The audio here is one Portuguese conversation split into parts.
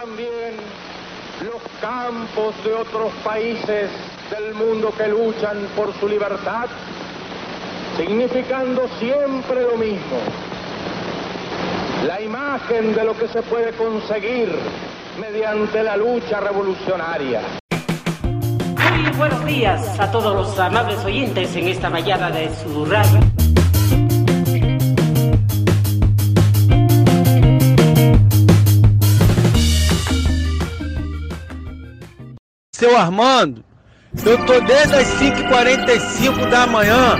también los campos de otros países del mundo que luchan por su libertad, significando siempre lo mismo, la imagen de lo que se puede conseguir mediante la lucha revolucionaria. Muy buenos días a todos los amables oyentes en esta mañana de su. Seu Armando, eu tô desde as 5h45 da manhã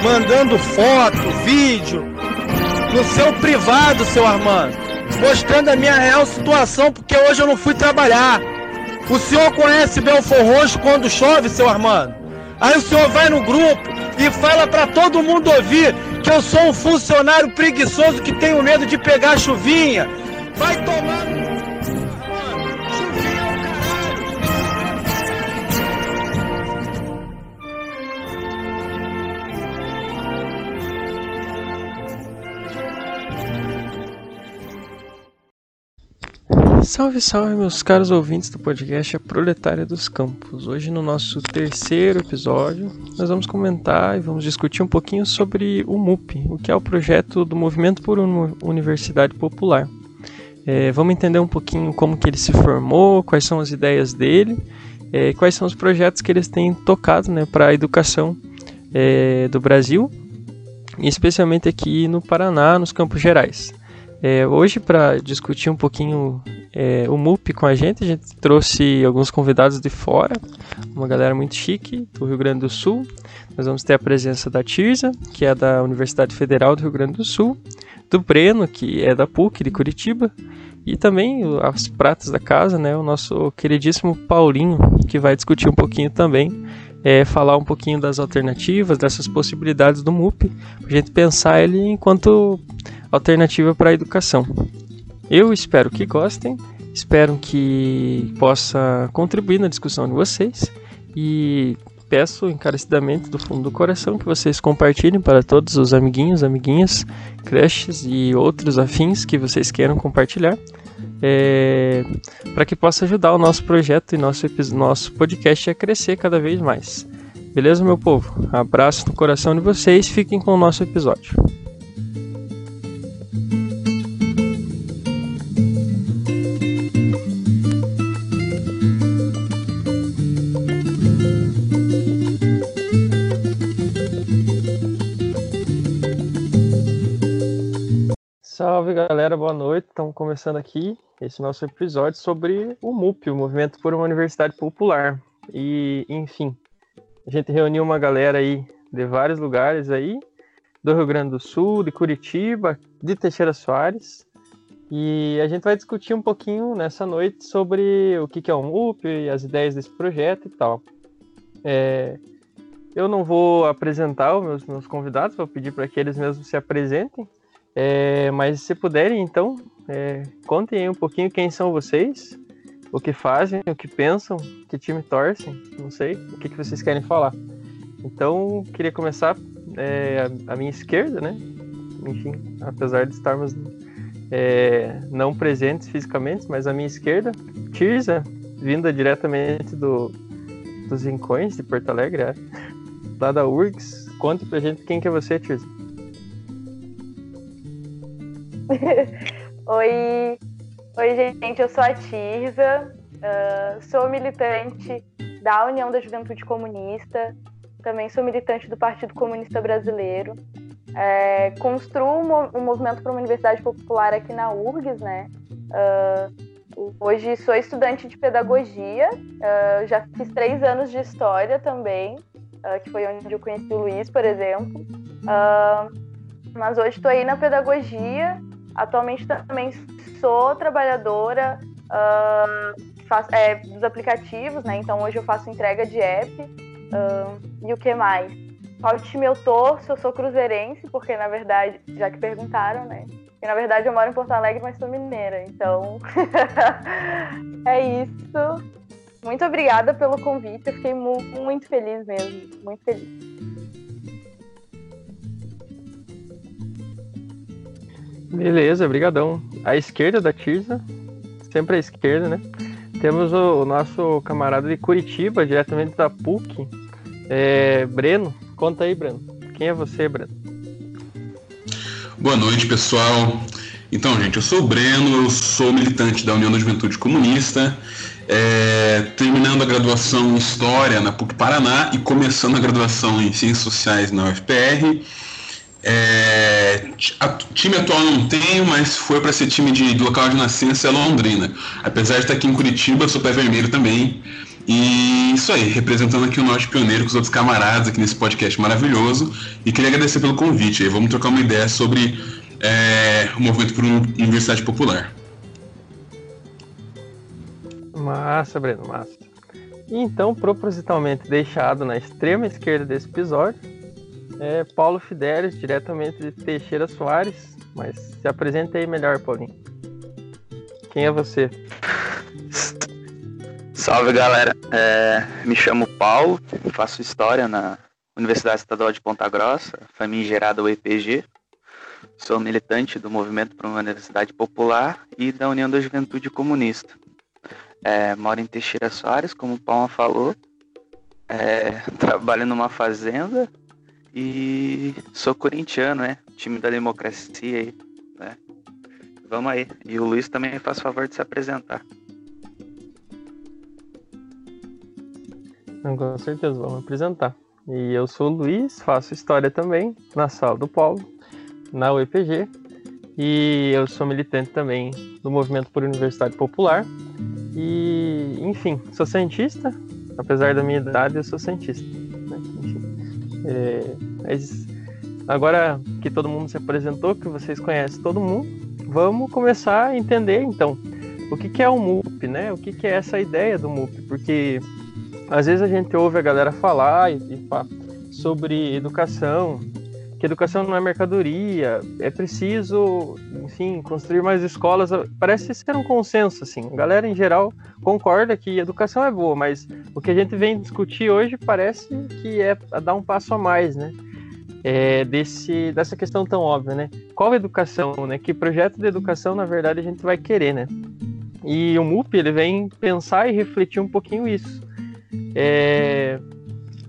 mandando foto, vídeo no seu privado, seu Armando, mostrando a minha real situação, porque hoje eu não fui trabalhar. O senhor conhece Belfor Roxo quando chove, seu Armando? Aí o senhor vai no grupo e fala para todo mundo ouvir que eu sou um funcionário preguiçoso que tenho medo de pegar chuvinha. Vai tomar. Mano, Salve, salve, meus caros ouvintes do podcast A Proletária dos Campos. Hoje, no nosso terceiro episódio, nós vamos comentar e vamos discutir um pouquinho sobre o MUP, o que é o projeto do Movimento por uma Universidade Popular. É, vamos entender um pouquinho como que ele se formou, quais são as ideias dele, é, quais são os projetos que eles têm tocado né, para a educação é, do Brasil, especialmente aqui no Paraná, nos Campos Gerais. É, hoje, para discutir um pouquinho é, o MUP com a gente, a gente trouxe alguns convidados de fora, uma galera muito chique do Rio Grande do Sul. Nós vamos ter a presença da Tirza, que é da Universidade Federal do Rio Grande do Sul, do Breno, que é da PUC de Curitiba, e também as pratas da casa, né, o nosso queridíssimo Paulinho, que vai discutir um pouquinho também, é, falar um pouquinho das alternativas, dessas possibilidades do MUP, para a gente pensar ele enquanto alternativa para a educação. Eu espero que gostem, espero que possa contribuir na discussão de vocês e peço encarecidamente do fundo do coração que vocês compartilhem para todos os amiguinhos, amiguinhas, crushes e outros afins que vocês queiram compartilhar. para que possa ajudar o nosso projeto e nosso, nosso podcast a crescer cada vez mais. Beleza, meu povo? Abraço no coração de vocês, fiquem com o nosso episódio. Salve galera, boa noite. Estamos começando aqui esse nosso episódio sobre o MUP, o Movimento por uma Universidade Popular. E, enfim, a gente reuniu uma galera aí de vários lugares aí, do Rio Grande do Sul, de Curitiba, de Teixeira Soares. E a gente vai discutir um pouquinho nessa noite sobre o que é o MUP e as ideias desse projeto e tal. É, eu não vou apresentar os meus, meus convidados, vou pedir para que eles mesmos se apresentem. É, mas se puderem, então, é, contem aí um pouquinho quem são vocês, o que fazem, o que pensam, que time torcem, não sei, o que, que vocês querem falar. Então, queria começar é, a, a minha esquerda, né? Enfim, apesar de estarmos é, não presentes fisicamente, mas a minha esquerda, Tirza, vinda diretamente do, dos Rincões de Porto Alegre, é, lá da URGS. Conte pra gente quem que é você, Tirza. Oi, oi gente, eu sou a Tirza, ah, sou militante da União da Juventude Comunista, também sou militante do Partido Comunista Brasileiro, é, construo um, um movimento para uma universidade popular aqui na URGS, né? Ah, hoje sou estudante de pedagogia, ah, já fiz três anos de história também, que foi onde eu conheci o Luiz, por exemplo. Mas hoje estou aí na pedagogia, Atualmente também sou trabalhadora ah, faço- é, dos aplicativos, né? Então hoje eu faço entrega de app. ah, e o que mais? Qual time eu torço? Eu sou cruzeirense, porque na verdade, já que perguntaram, né? E na verdade eu moro em Porto Alegre, mas sou mineira. Então é isso. Muito obrigada pelo convite. Eu fiquei mu- muito feliz mesmo. Muito feliz. Beleza, brigadão. À esquerda da Tirza, sempre à esquerda, né? Temos o, nosso camarada de Curitiba, diretamente da PUC, é, Breno. Conta aí, Breno. Quem é você, Breno? Boa noite, pessoal. Então, gente, eu sou o Breno, eu sou militante da União da Juventude Comunista, é, terminando a graduação em História na PUC Paraná e começando a graduação em Ciências Sociais na UFPR. É, time atual não tenho, mas foi para ser time de, do local de nascença é Londrina. Apesar de estar aqui em Curitiba, sou pé vermelho também. E isso aí, representando aqui o Norte Pioneiro com os outros camaradas aqui nesse podcast maravilhoso. E queria agradecer pelo convite. Aí vamos trocar uma ideia sobre é, o movimento por universidade popular. Massa, Breno, massa. Então, propositalmente deixado na extrema esquerda desse episódio, é Paulo Fidelis, diretamente de Teixeira Soares. Mas se apresente aí melhor, Paulinho. Quem é você? Salve galera, é, me chamo Paulo, faço história na Universidade Estadual de Ponta Grossa, famigerada UEPG. Sou militante do Movimento para uma Universidade Popular e da União da Juventude Comunista. É, moro em Teixeira Soares, como o Palma falou. É, trabalho numa fazenda e sou corintiano, né? Time da democracia aí, né? Vamos aí. E o Luiz também faz favor de se apresentar. Com certeza, vamos apresentar. E eu sou o Luiz, faço história também na sala do Paulo, na UEPG. E eu sou militante também do Movimento por Universidade Popular. E, enfim, sou cientista, apesar da minha idade, eu sou cientista. É, mas agora que todo mundo se apresentou, que vocês conhecem todo mundo, vamos começar a entender então o que, que é o MUP, né? O que, que é essa ideia do MUP? Porque às vezes a gente ouve a galera falar e, e sobre educação, que educação não é mercadoria, é preciso, enfim, construir mais escolas. Parece ser um consenso, assim. A galera, em geral, concorda que educação é boa, mas o que a gente vem discutir hoje parece que é dar um passo a mais, né? É, desse, dessa questão tão óbvia, né? Qual educação, né? Que projeto de educação, na verdade, a gente vai querer, né? E o MUP, ele vem pensar e refletir um pouquinho isso. É,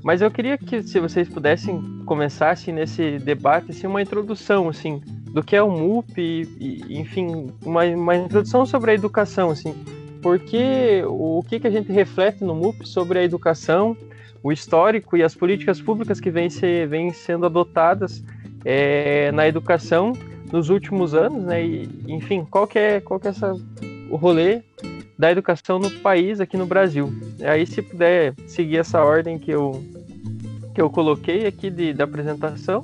mas eu queria que se vocês pudessem começar assim, nesse debate, assim, uma introdução assim, do que é o MUP, e, e, enfim, uma, uma introdução sobre a educação, assim, porque o que, que a gente reflete no MUP sobre a educação, o histórico e as políticas públicas que vêm, se, vêm sendo adotadas é, na educação nos últimos anos, né? E, enfim, qual que é, qual que é essa, o rolê da educação no país, aqui no Brasil. Aí, se puder seguir essa ordem que eu, que eu coloquei aqui de, da apresentação,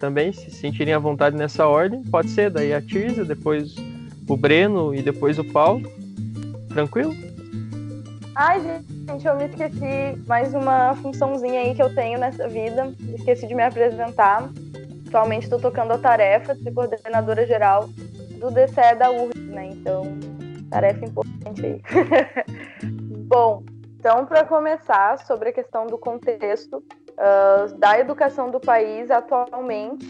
também, se sentirem à vontade nessa ordem, pode ser daí a Tirza, depois o Breno e depois o Paulo. Tranquilo? Ai, gente, eu me esqueci mais uma funçãozinha aí que eu tenho nessa vida. Esqueci de me apresentar. Atualmente estou tocando a tarefa de coordenadora geral do DCE da URGS, né? Então, tarefa importante aí. Bom, então, para começar, sobre a questão do contexto uh, da educação do país atualmente,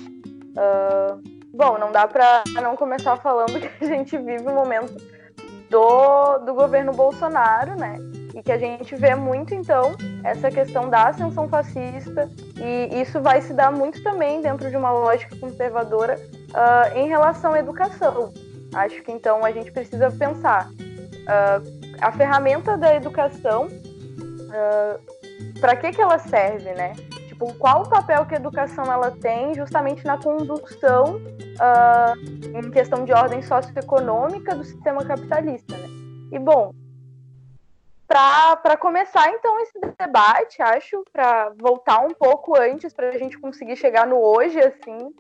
uh, bom, não dá para não começar falando que a gente vive um momento do, do governo Bolsonaro, né? E que a gente vê muito, então, essa questão da ascensão fascista, e isso vai se dar muito também dentro de uma lógica conservadora uh, em relação à educação. Acho que então a gente precisa pensar uh, a ferramenta da educação, uh, para que, que ela serve, né? Tipo, qual o papel que a educação ela tem justamente na condução uh, em questão de ordem socioeconômica do sistema capitalista, né? E bom, para começar então esse debate, acho, para voltar um pouco antes, para a gente conseguir chegar no hoje, assim,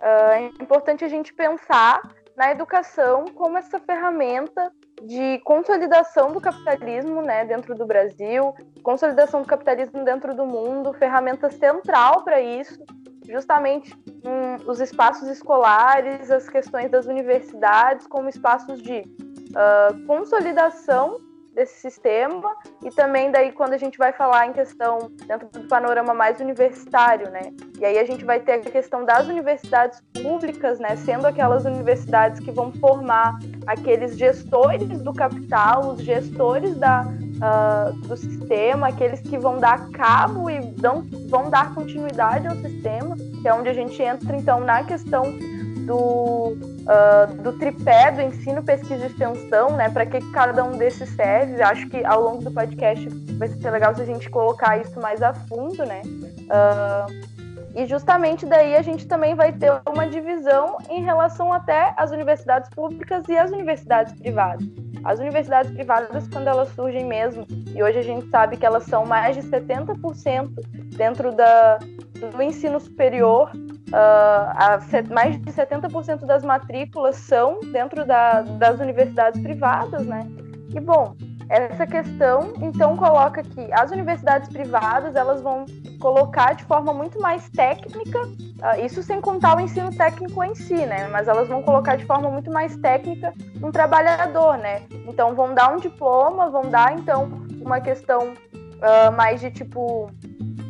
é importante a gente pensar na educação como essa ferramenta de consolidação do capitalismo né, dentro do Brasil, consolidação do capitalismo dentro do mundo, ferramenta central para isso, justamente um, os espaços escolares, as questões das universidades como espaços de uh, consolidação desse sistema e também daí quando a gente vai falar em questão dentro do panorama mais universitário, né? E aí a gente vai ter a questão das universidades públicas, né? Sendo aquelas universidades que vão formar aqueles gestores do capital, os gestores da, uh, do sistema, aqueles que vão dar cabo e dão, vão dar continuidade ao sistema, que é onde a gente entra então na questão do, uh, do tripé do ensino, pesquisa e extensão, né? Para que cada um desses serve. Acho que ao longo do podcast vai ser legal se a gente colocar isso mais a fundo, né? Uh, e justamente daí a gente também vai ter uma divisão em relação até às universidades públicas e às universidades privadas. As universidades privadas, quando elas surgem mesmo, e hoje a gente sabe que elas são mais de 70% dentro da, do ensino superior, uh, mais de 70% das matrículas são dentro da, das universidades privadas, né? E bom, essa questão então coloca que as universidades privadas elas vão colocar de forma muito mais técnica, uh, isso sem contar o ensino técnico em si, né? Mas elas vão colocar de forma muito mais técnica um trabalhador, né? Então vão dar um diploma, vão dar então uma questão uh, mais de tipo,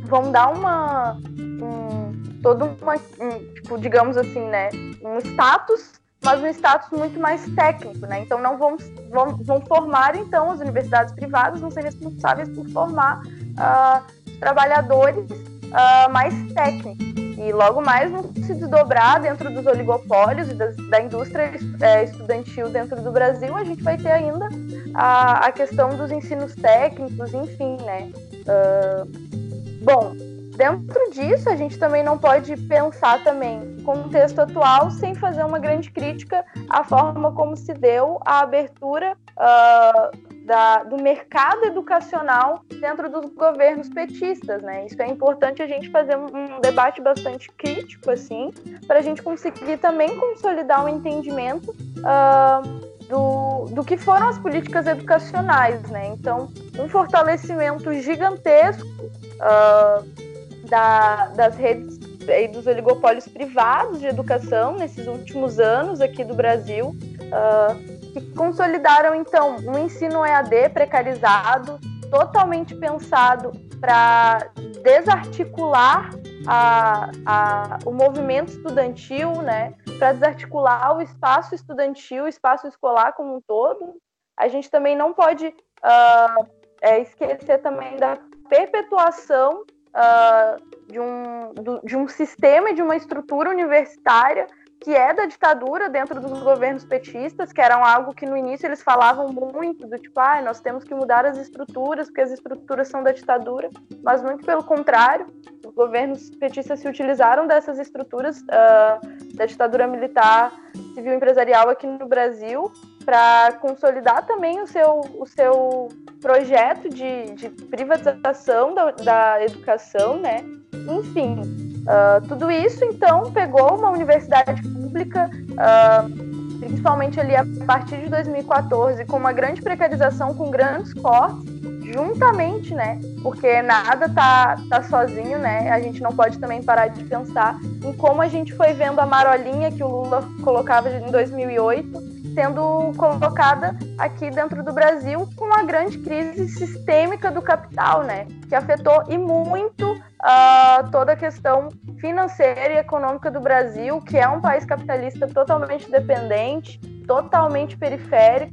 vão dar uma um, todo uma, um, tipo, digamos assim, né, um status, mas um status muito mais técnico, né? Então não vão, vão, vão formar então as universidades privadas vão ser responsáveis por formar uh, trabalhadores uh, mais técnicos e logo mais vão se desdobrar dentro dos oligopólios e das, da indústria é, estudantil dentro do Brasil, a gente vai ter ainda a, a questão dos ensinos técnicos, enfim, né? Uh, bom, Dentro disso, a gente também não pode pensar também contexto atual sem fazer uma grande crítica à forma como se deu a abertura uh, da, do mercado educacional dentro dos governos petistas, né? Isso é importante a gente fazer um, debate bastante crítico, assim, para a gente conseguir também consolidar um entendimento uh, do, do que foram as políticas educacionais, né? Então, um fortalecimento gigantesco uh, da, das redes e dos oligopólios privados de educação nesses últimos anos aqui do Brasil, uh, que consolidaram então um ensino EAD precarizado, totalmente pensado para desarticular a, a, o movimento estudantil, né, para desarticular o espaço estudantil, o espaço escolar como um todo. A gente também não pode uh, é, esquecer também da perpetuação uh, de, um, do, de um sistema e de uma estrutura universitária que é da ditadura dentro dos governos petistas, que eram algo que no início eles falavam muito, do tipo, ah, nós temos que mudar as estruturas, porque as estruturas são da ditadura, mas muito pelo contrário, os governos petistas se utilizaram dessas estruturas uh, da ditadura militar, civil empresarial aqui no Brasil para consolidar também o seu, o seu projeto de, de privatização da, da educação, né? Enfim, uh, tudo isso então pegou uma universidade pública, uh, principalmente ali a partir de 2014, com uma grande precarização, com grandes cortes, juntamente, né? Porque nada tá, tá sozinho, né? A gente não pode também parar de pensar em como a gente foi vendo a marolinha que o Lula colocava em 2008 sendo colocada aqui dentro do Brasil com uma grande crise sistêmica do capital, né? Que afetou e muito uh, toda a questão financeira e econômica do Brasil, que é um país capitalista totalmente dependente, totalmente periférico.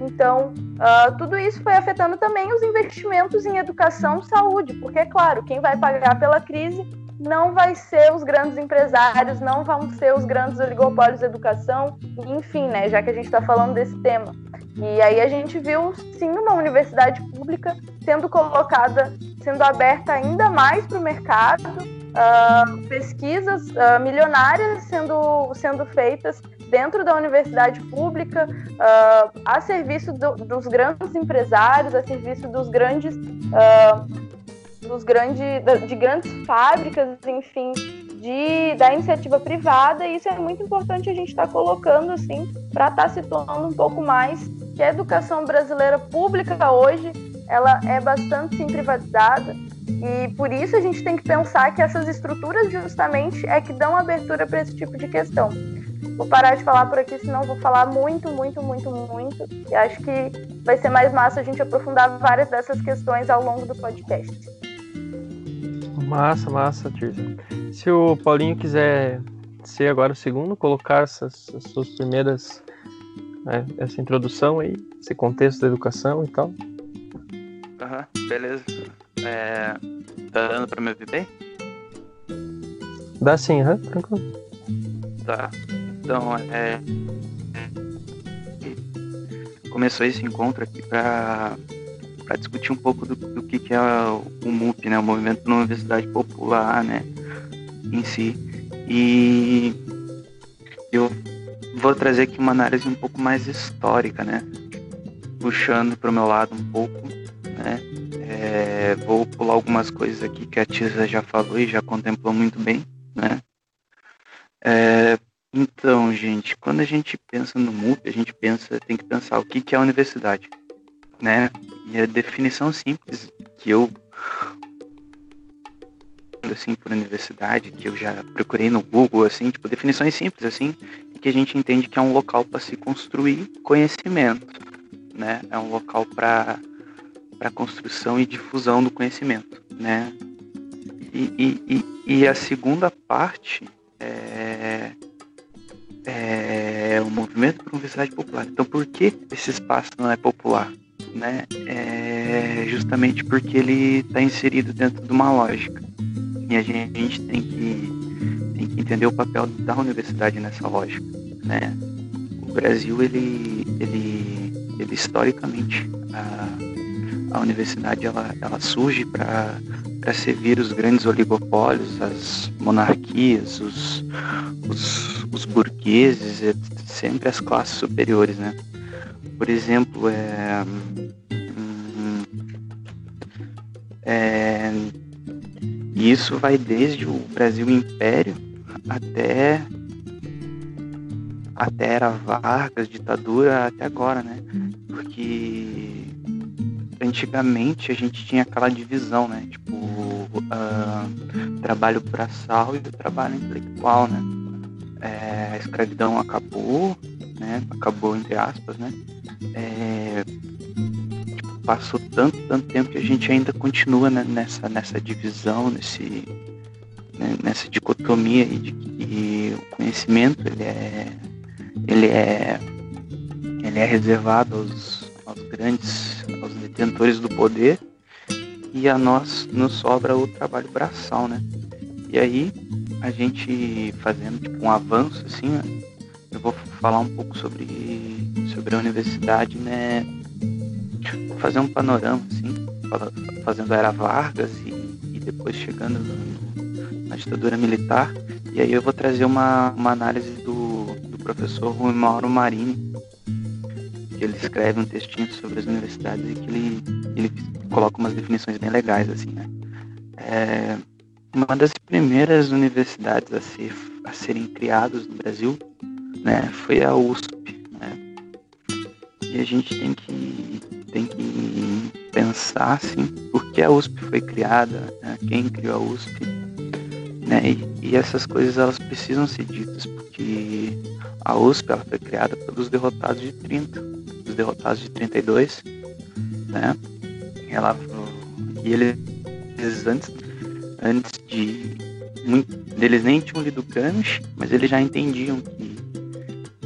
Então, uh, tudo isso foi afetando também os investimentos em educação e saúde, porque, claro, quem vai pagar pela crise não vai ser os grandes empresários, não vão ser os grandes oligopólios de educação, enfim, né, já que a gente está falando desse tema. E aí a gente viu, sim, uma universidade pública sendo colocada, sendo aberta ainda mais para o mercado, uh, pesquisas uh, milionárias sendo, sendo feitas dentro da universidade pública, uh, a serviço do, dos grandes empresários, a serviço dos grandes dos grandes, de grandes fábricas, enfim, de, da iniciativa privada, e isso é muito importante a gente estar tá colocando assim, para estar tá situando um pouco mais que a educação brasileira pública hoje ela é bastante sim privatizada e por isso a gente tem que pensar que essas estruturas justamente é que dão abertura para esse tipo de questão. Vou parar de falar por aqui, senão vou falar muito, muito, muito, muito. E acho que vai ser mais massa a gente aprofundar várias dessas questões ao longo do podcast. Massa, massa, Tirza. Se o Paulinho quiser ser agora o segundo, colocar essas, essas suas primeiras. Né, essa introdução aí, esse contexto da educação e tal. Aham, uhum, beleza. É, tá dando pra me ouvir bem? Dá sim, aham, uhum, tranquilo. Tá. Então, é. Começou esse encontro aqui para para discutir um pouco do, do que, que é o MUP, né, o Movimento pela Universidade Popular, né, em si. E eu vou trazer aqui uma análise um pouco mais histórica, né, puxando para o meu lado um pouco, né. É, vou pular algumas coisas aqui que a Tisa já falou e já contemplou muito bem, né. É, então, gente, quando a gente pensa no MUP, a gente pensa, tem que pensar o que, que é a universidade, né? E a definição simples que eu assim por universidade, que eu já procurei no Google, assim, tipo, definições simples, assim, que a gente entende que é um local para se construir conhecimento, né? É um local para para construção e difusão do conhecimento, né? E, e, e, e a segunda parte é é, o movimento para uma universidade popular. Então, por que esse espaço não é popular? Né? É justamente porque ele está inserido dentro de uma lógica. E a gente, a gente tem, que, tem que entender o papel da universidade nessa lógica. Né? O Brasil, ele, ele, ele historicamente, a, a universidade ela, ela surge para servir os grandes oligopólios, as monarquias, os, os, os burgueses, sempre as classes superiores, né? Por exemplo, é, hum, é, isso vai desde o Brasil Império até até era Vargas, ditadura, até agora, né? Porque antigamente a gente tinha aquela divisão, né? Tipo, uh, trabalho braçal e trabalho intelectual, né? É, a escravidão acabou, né? Acabou entre aspas, né? É, tipo, passou tanto, tanto tempo que a gente ainda continua né, nessa, nessa divisão, nesse, né, nessa dicotomia de que o conhecimento ele é, ele é, ele é reservado aos, aos grandes, aos detentores do poder e a nós nos sobra o trabalho braçal, né? E aí a gente fazendo tipo um avanço assim, né? eu vou falar um pouco sobre sobre a universidade, né? Fazer um panorama assim, fazendo a era Vargas e, e depois chegando no, na ditadura militar. E aí eu vou trazer uma, uma análise do, do professor Rui Mauro Marini, que ele escreve um textinho sobre as universidades e que ele, ele coloca umas definições bem legais, assim, né? É, uma das primeiras universidades a, ser, a serem criadas no Brasil, né, foi a USP, né? E a gente tem que, tem que pensar, assim, por que a USP foi criada, né? quem criou a USP, né? E, e essas coisas, elas precisam ser ditas, porque a USP, ela foi criada pelos derrotados de 30, os derrotados de 32, né? Ela, e eles, eles antes, antes de muito, eles nem tinham lido Gramsci, mas eles já entendiam que,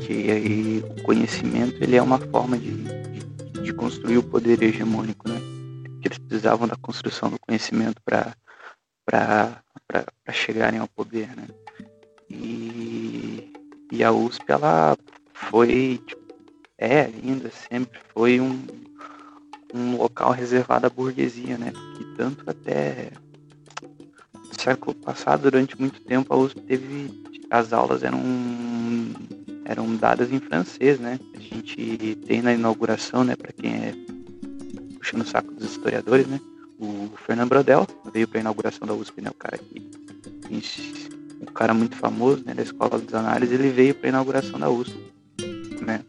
que o conhecimento ele é uma forma de, de, de construir o poder hegemônico, né? Que eles precisavam da construção do conhecimento para para chegarem ao poder, né? E, e a USP ela foi tipo, é ainda sempre foi um, um local reservado à burguesia, né? Que tanto até no século passado, durante muito tempo, a USP teve. As aulas eram, eram dadas em francês, né? A gente tem na inauguração, né, para quem é puxando o saco dos historiadores, né? O Fernando Brodel veio para a inauguração da USP, né? O cara que. Um cara muito famoso, né? Da Escola dos Análises, ele veio para a inauguração da USP, né?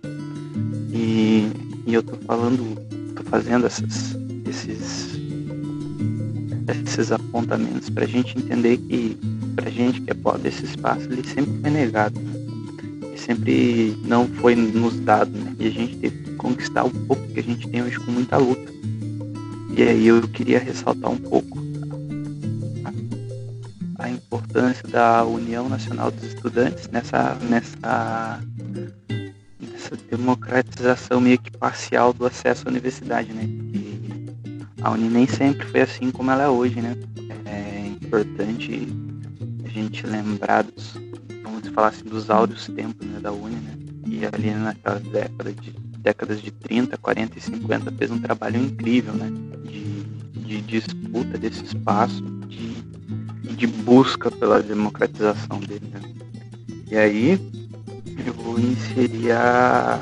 E, e eu tô falando fazendo essas, esses, esses apontamentos para a gente entender que, para a gente que é pobre, esse espaço ele sempre foi negado. Esse sempre não foi nos dado, né? E a gente teve que conquistar um pouco que a gente tem hoje com muita luta. E aí eu queria ressaltar um pouco a, importância da União Nacional dos Estudantes nessa, nessa, nessa democratização meio que parcial do acesso à universidade, né? E a Uni nem sempre foi assim como ela é hoje, né? É importante a gente lembrar dos, falar assim, dos áureos tempos né, da Uni, né? E ali naquelas décadas de, décadas de 30, 40 e 50 fez um trabalho incrível, né? De, de disputa desse espaço, de, de busca pela democratização dele, né? E aí eu vou inserir a,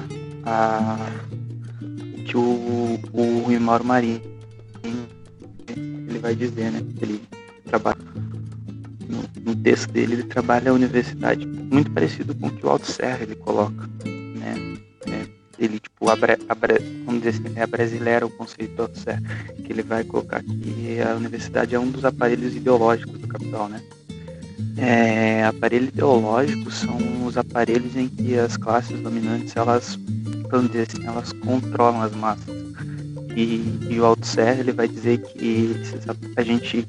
que o, o Mauro Marinho ele vai dizer, né? Ele trabalha no, no, texto dele, ele trabalha a universidade muito parecido com o que o Alto Serra ele coloca, né? É, ele tipo abre, abre, vamos dizer assim, é brasileira o conceito do Alto Serra, que ele vai colocar que a universidade é um dos aparelhos ideológicos do capital, né? É, aparelhos ideológicos são os aparelhos em que as classes dominantes elas, vamos dizer assim, elas controlam as massas e, e o Althusser ele vai dizer que a gente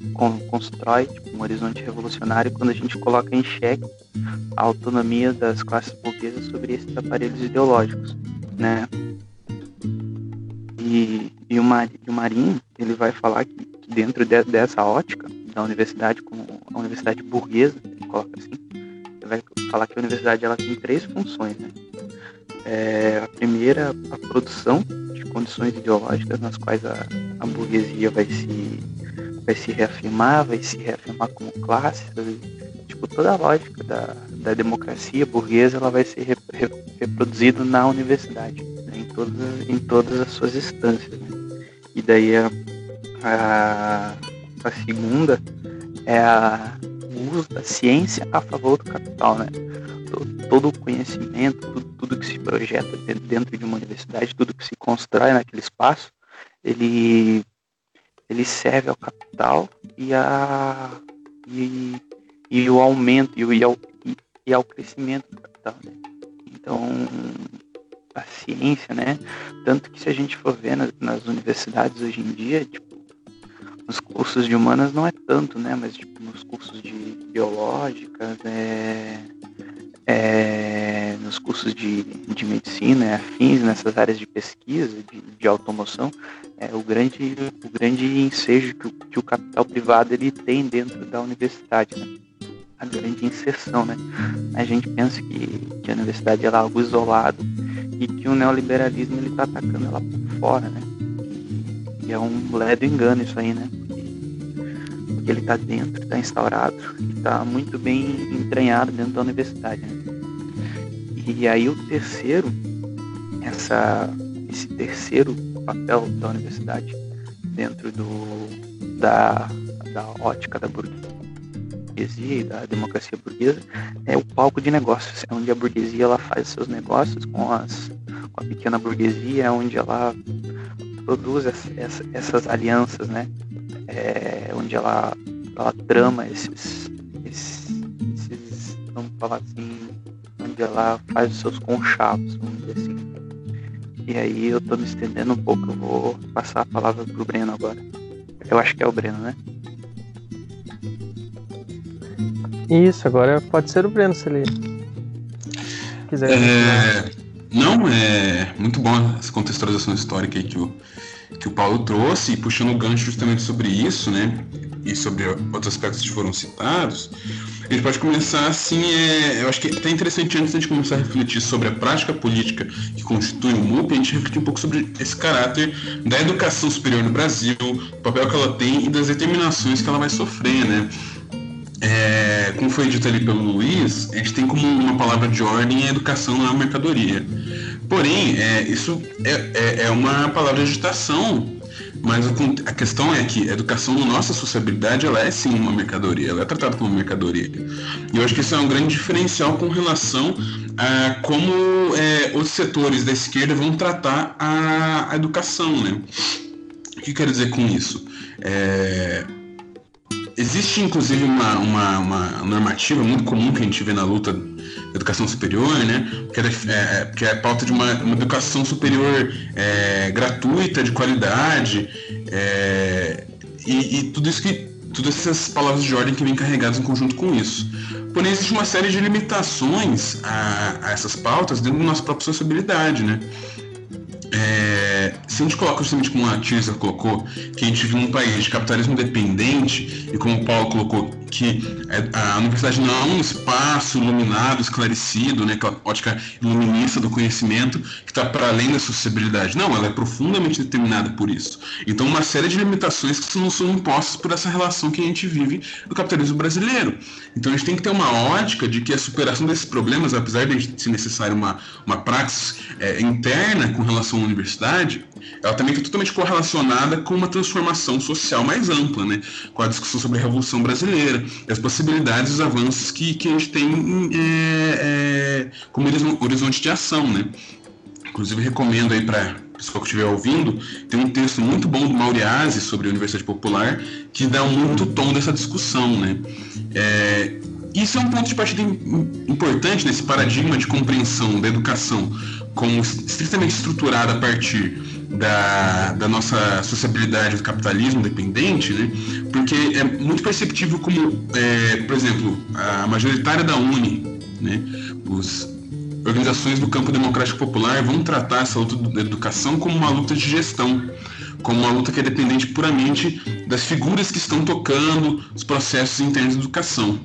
constrói tipo, um horizonte revolucionário quando a gente coloca em xeque a autonomia das classes burguesas sobre esses aparelhos ideológicos, né? E, e, o, Mar, o Marinho ele vai falar que, que dentro de, dessa ótica da universidade como a universidade burguesa, ele coloca assim, ele vai falar que a universidade ela tem três funções, né? É, a primeira, a produção condições ideológicas nas quais a, a burguesia vai se, vai se reafirmar, vai se reafirmar como classe, tipo toda a lógica da, da democracia burguesa ela vai ser re, re, reproduzida na universidade, né? em, todas, em todas as suas instâncias. Né? E daí a, a, a segunda é a, o uso da ciência a favor do capital, né? Todo o conhecimento, tudo, tudo, que se projeta dentro de uma universidade, tudo que se constrói naquele espaço, ele, ele serve ao capital e, a, e, e o aumento e, ao, e, e ao crescimento do capital. Né? Então, a ciência, né? Tanto que se a gente for ver nas, nas universidades hoje em dia, tipo, nos cursos de humanas não é tanto, né? Mas tipo, nos cursos de biológicas, é, é, nos cursos de, de medicina, afins, nessas áreas de pesquisa, de, de automoção, é o grande, o grande ensejo que o, que o capital privado ele tem dentro da universidade, né? a grande inserção. Né? A gente pensa que, que a universidade é algo isolado e que o neoliberalismo está atacando ela por fora. Né? E é um ledo engano isso aí, né? Ele está dentro, está instaurado está muito bem entranhado dentro da universidade. Né? E aí o terceiro, essa, esse terceiro papel da universidade dentro do, da, da ótica da burguesia e da democracia burguesa é o palco de negócios, é onde a burguesia ela faz seus negócios com, as, com a pequena burguesia, é onde ela produz essa, essas alianças, né? É, onde ela, ela trama esses, esses, esses, vamos falar assim, onde ela faz os seus conchavos, vamos dizer assim. E aí eu tô me estendendo um pouco, eu vou passar a palavra pro Breno agora. Eu acho que é o Breno, né? Isso, agora pode ser o Breno se ele quiser. É... Não, é muito bom essa contextualização histórica aí que o, que o Paulo trouxe, e puxando o gancho justamente sobre isso, né? E sobre outros aspectos que foram citados, a gente pode começar assim, é, eu acho que é até interessante antes de começar a refletir sobre a prática política que constitui o MUP, a gente refletir um pouco sobre esse caráter da educação superior no Brasil, o papel que ela tem e das determinações que ela vai sofrer, né? É, como foi dito ali pelo Luiz, a gente tem como uma palavra de ordem a educação não é uma mercadoria. Porém, é, isso é, é, é uma palavra de agitação mas a questão é que a educação na nossa sociabilidade ela é sim uma mercadoria, ela é tratada como mercadoria. E eu acho que isso é um grande diferencial com relação a como é, os setores da esquerda vão tratar a, a educação, né? O que quero dizer com isso? É, existe inclusive uma, uma, uma, normativa muito comum que a gente vê na luta da educação superior, né? Que é, é, que é a pauta de uma, uma educação superior é, gratuita, de qualidade, é, e, e, tudo isso que. Todas essas palavras de ordem que vêm carregadas em conjunto com isso. Porém, existe uma série de limitações a, a essas pautas dentro da nossa própria sociabilidade, né? É, se a gente coloca justamente como a Tirza colocou, que a gente vive num país de capitalismo dependente, e como o Paulo colocou, que é, a universidade não é um espaço iluminado, esclarecido, né, aquela ótica iluminista do conhecimento que está para além da sociabilidade. Não, ela é profundamente determinada por isso. Então, uma série de limitações que não são impostas por essa relação que a gente vive do capitalismo brasileiro. Então, a gente tem que ter uma ótica de que a superação desses problemas, apesar de ser necessário uma, uma praxis é, interna com relação à universidade, ela também está totalmente correlacionada com uma transformação social mais ampla, né, com a discussão sobre a Revolução Brasileira as possibilidades, os avanços que, que a gente tem é, é, como horizonte de ação, né? Inclusive recomendo aí para pessoal que estiver ouvindo, tem um texto muito bom do Mauriase sobre a Universidade Popular que dá muito tom dessa discussão, né? É, isso é um ponto de partida importante nesse paradigma de compreensão da educação como estritamente estruturada a partir da, da nossa sociabilidade do capitalismo dependente, né? porque é muito perceptível como, é, por exemplo, a majoritária da Uni, né? Os, organizações do campo democrático popular vão tratar essa luta da educação como uma luta de gestão, como uma luta que é dependente puramente das figuras que estão tocando os processos internos de educação.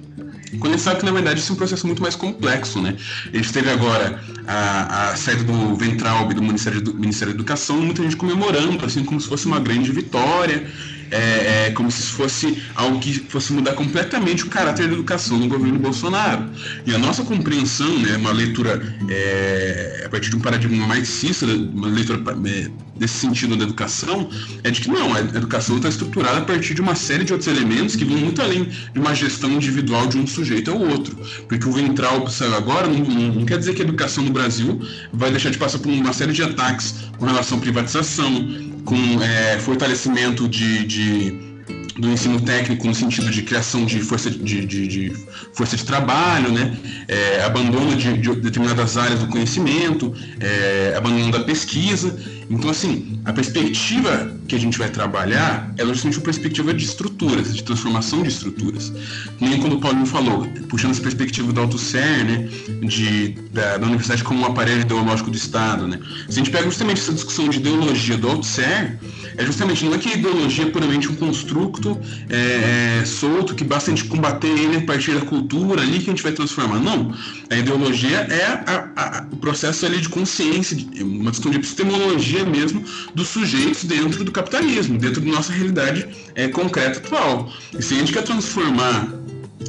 Quando gente sabe que, na verdade, isso é um processo muito mais complexo, né? A teve agora a, a saída do Ventralbe do Ministério, do Ministério da Educação, muita gente comemorando, assim, como se fosse uma grande vitória, é, é, como se fosse algo que fosse mudar completamente o caráter da educação no governo Bolsonaro. E a nossa compreensão, né, uma leitura é, a partir de um paradigma marxista, uma leitura é, desse sentido da educação, é de que não, a educação está estruturada a partir de uma série de outros elementos que vão muito além de uma gestão individual de um sujeito ao outro. Porque o ventral saiu agora não, não, quer dizer que a educação no Brasil vai deixar de passar por uma série de ataques com relação à privatização, com é, fortalecimento de, de do ensino técnico no sentido de criação de força de, de, de força de trabalho, né? É, abandono de, de, determinadas áreas do conhecimento, é, abandono da pesquisa. Então, assim, a perspectiva que a gente vai trabalhar é justamente uma perspectiva de estruturas, de transformação de estruturas. Nem quando o Paulinho falou, puxando essa perspectiva do Althusser, né, de, da, da, universidade como um aparelho ideológico do Estado, né. Se a gente pega justamente essa discussão de ideologia do Althusser, é justamente, não é que a ideologia é puramente um construto é, é, solto, que basta a gente combater ele a partir da cultura ali que a gente vai transformar. Não. A ideologia é a, a, o processo ali de consciência, uma questão de epistemologia mesmo dos sujeitos dentro do capitalismo, dentro da nossa realidade é, concreta atual. E se a gente quer transformar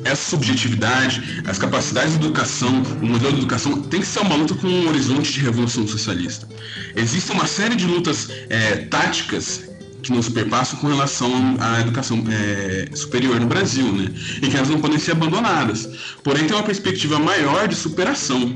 essa subjetividade, as capacidades de educação, o modelo de educação tem que ser uma luta com um horizonte de revolução socialista. Existe uma série de lutas é, táticas que não superpassam com relação à educação é, superior no Brasil, né? E que elas não podem ser abandonadas. Porém, tem uma perspectiva maior de superação.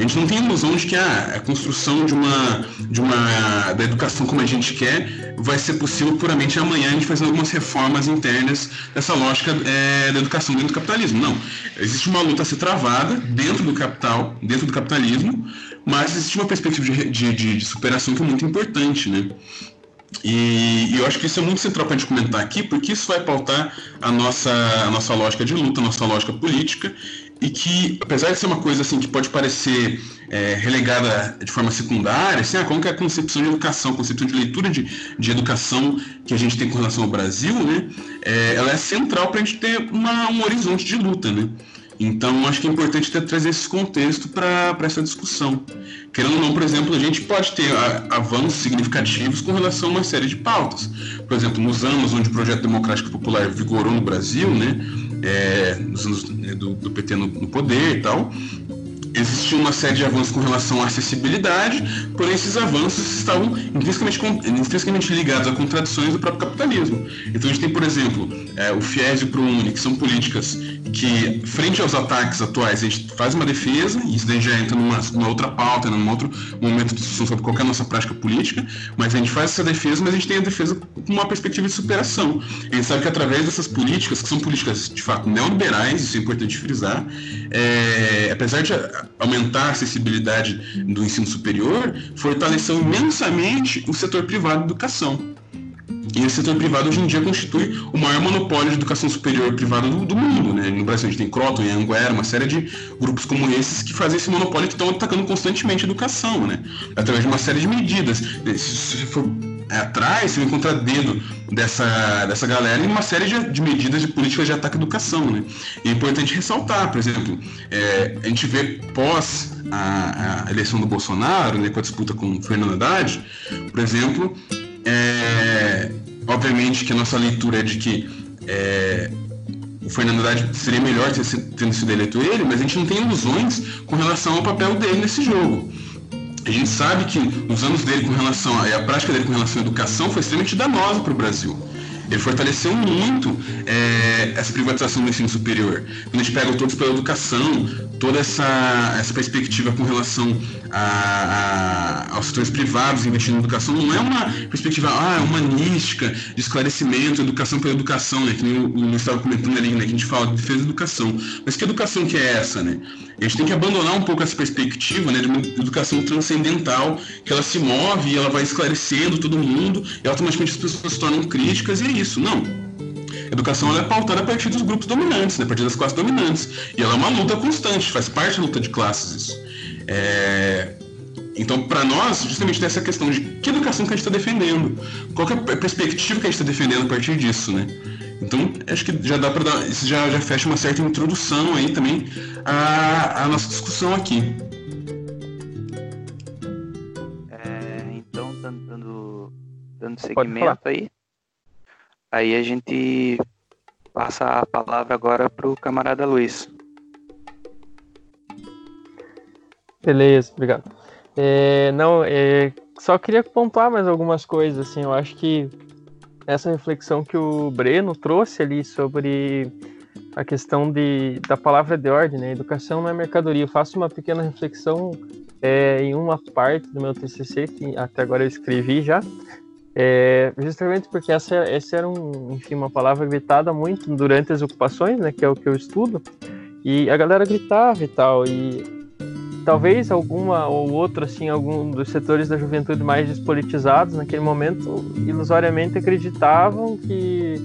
A gente não tem ilusão de que ah, a construção de uma, de uma da educação como a gente quer vai ser possível puramente amanhã a gente fazendo algumas reformas internas dessa lógica é, da educação dentro do capitalismo. Não. Existe uma luta a ser travada dentro do capital, dentro do capitalismo, mas existe uma perspectiva de, de, de, de superação que é muito importante, né? E, e, eu acho que isso é muito central para a gente comentar aqui, porque isso vai pautar a nossa, a nossa lógica de luta, a nossa lógica política, e que, apesar de ser uma coisa assim que pode parecer é, relegada de forma secundária, assim, ah, como que é a concepção de educação, a concepção de leitura de, de educação que a gente tem com relação ao Brasil, né, é, ela é central para a gente ter uma, um horizonte de luta, né. Então, acho que é importante ter, trazer esse contexto para essa discussão. Querendo ou não, por exemplo, a gente pode ter a, avanços significativos com relação a uma série de pautas. Por exemplo, nos anos onde o projeto democrático popular vigorou no Brasil, né, é, né, do, do, PT no, no, poder e tal, existia uma série de avanços com relação à acessibilidade, porém esses avanços estavam intrinsecamente, ligados a contradições do próprio capitalismo. Então a gente tem, por exemplo, é, o FIES e o ProUni, que são políticas que, frente aos ataques atuais, a gente faz uma defesa, e isso daí já entra numa, numa outra pauta, num outro momento de discussão sobre qual a nossa prática política, mas a gente faz essa defesa, mas a gente tem a defesa com uma perspectiva de superação. A gente sabe que através dessas políticas, que são políticas de fato neoliberais, isso é importante frisar, é, apesar de aumentar a acessibilidade do ensino superior, fortaleceu imensamente o setor privado de educação. E esse setor privado hoje em dia constitui o maior monopólio de educação superior privada do, do, mundo. Né? No Brasil a gente tem Croton, Anguera, uma série de grupos como esses que fazem esse monopólio que estão atacando constantemente a educação, né? através de uma série de medidas. Se você for é, atrás, você vai encontrar dedo dessa, dessa galera em uma série de, de, medidas de políticas de ataque à educação. Né? E é importante ressaltar, por exemplo, é, a gente vê pós a, a, eleição do Bolsonaro, né, com a disputa com Fernando Haddad, por exemplo, é, obviamente que a nossa leitura é de que é, o Fernando Haddad seria melhor tendo sido eleito ele, mas a gente não tem ilusões com relação ao papel dele nesse jogo. A gente sabe que os anos dele com relação a, a prática dele com relação à educação foi extremamente danosa para o Brasil. Ele fortaleceu muito é, essa privatização do ensino superior. Quando a gente pega todos pela educação, toda essa, essa perspectiva com relação a, a, aos setores privados investindo em educação, não é uma perspectiva ah, humanística, de esclarecimento, educação pela educação, né, que nem o Luiz estava comentando ali, né, que a gente fala de defesa da educação. Mas que educação que é essa? Né? A gente tem que abandonar um pouco essa perspectiva né, de uma educação transcendental, que ela se move e ela vai esclarecendo todo mundo, e automaticamente as pessoas se tornam críticas, e é isso. Não. A educação é pautada a partir dos grupos dominantes, né, a partir das classes dominantes. E ela é uma luta constante, faz parte da luta de classes isso. É... Então, para nós, justamente tem essa questão de que educação que a gente está defendendo, qual é a perspectiva que a gente está defendendo a partir disso, né? Então, acho que já dá para dar. Isso já, já fecha uma certa introdução aí também à, à nossa discussão aqui. É, então, dando, dando segmento aí, aí a gente passa a palavra agora para o camarada Luiz. Beleza, obrigado. É, não, é, só queria pontuar mais algumas coisas, assim, eu acho que essa reflexão que o Breno trouxe ali sobre a questão de, da palavra de ordem, né? Educação não é mercadoria. Eu faço uma pequena reflexão é, em uma parte do meu TCC, que até agora eu escrevi já, é, justamente porque essa, essa era um, enfim, uma palavra gritada muito durante as ocupações, né? Que é o que eu estudo. E a galera gritava e tal. E talvez alguma ou outra, assim, algum dos setores da juventude mais despolitizados naquele momento, ilusoriamente acreditavam que,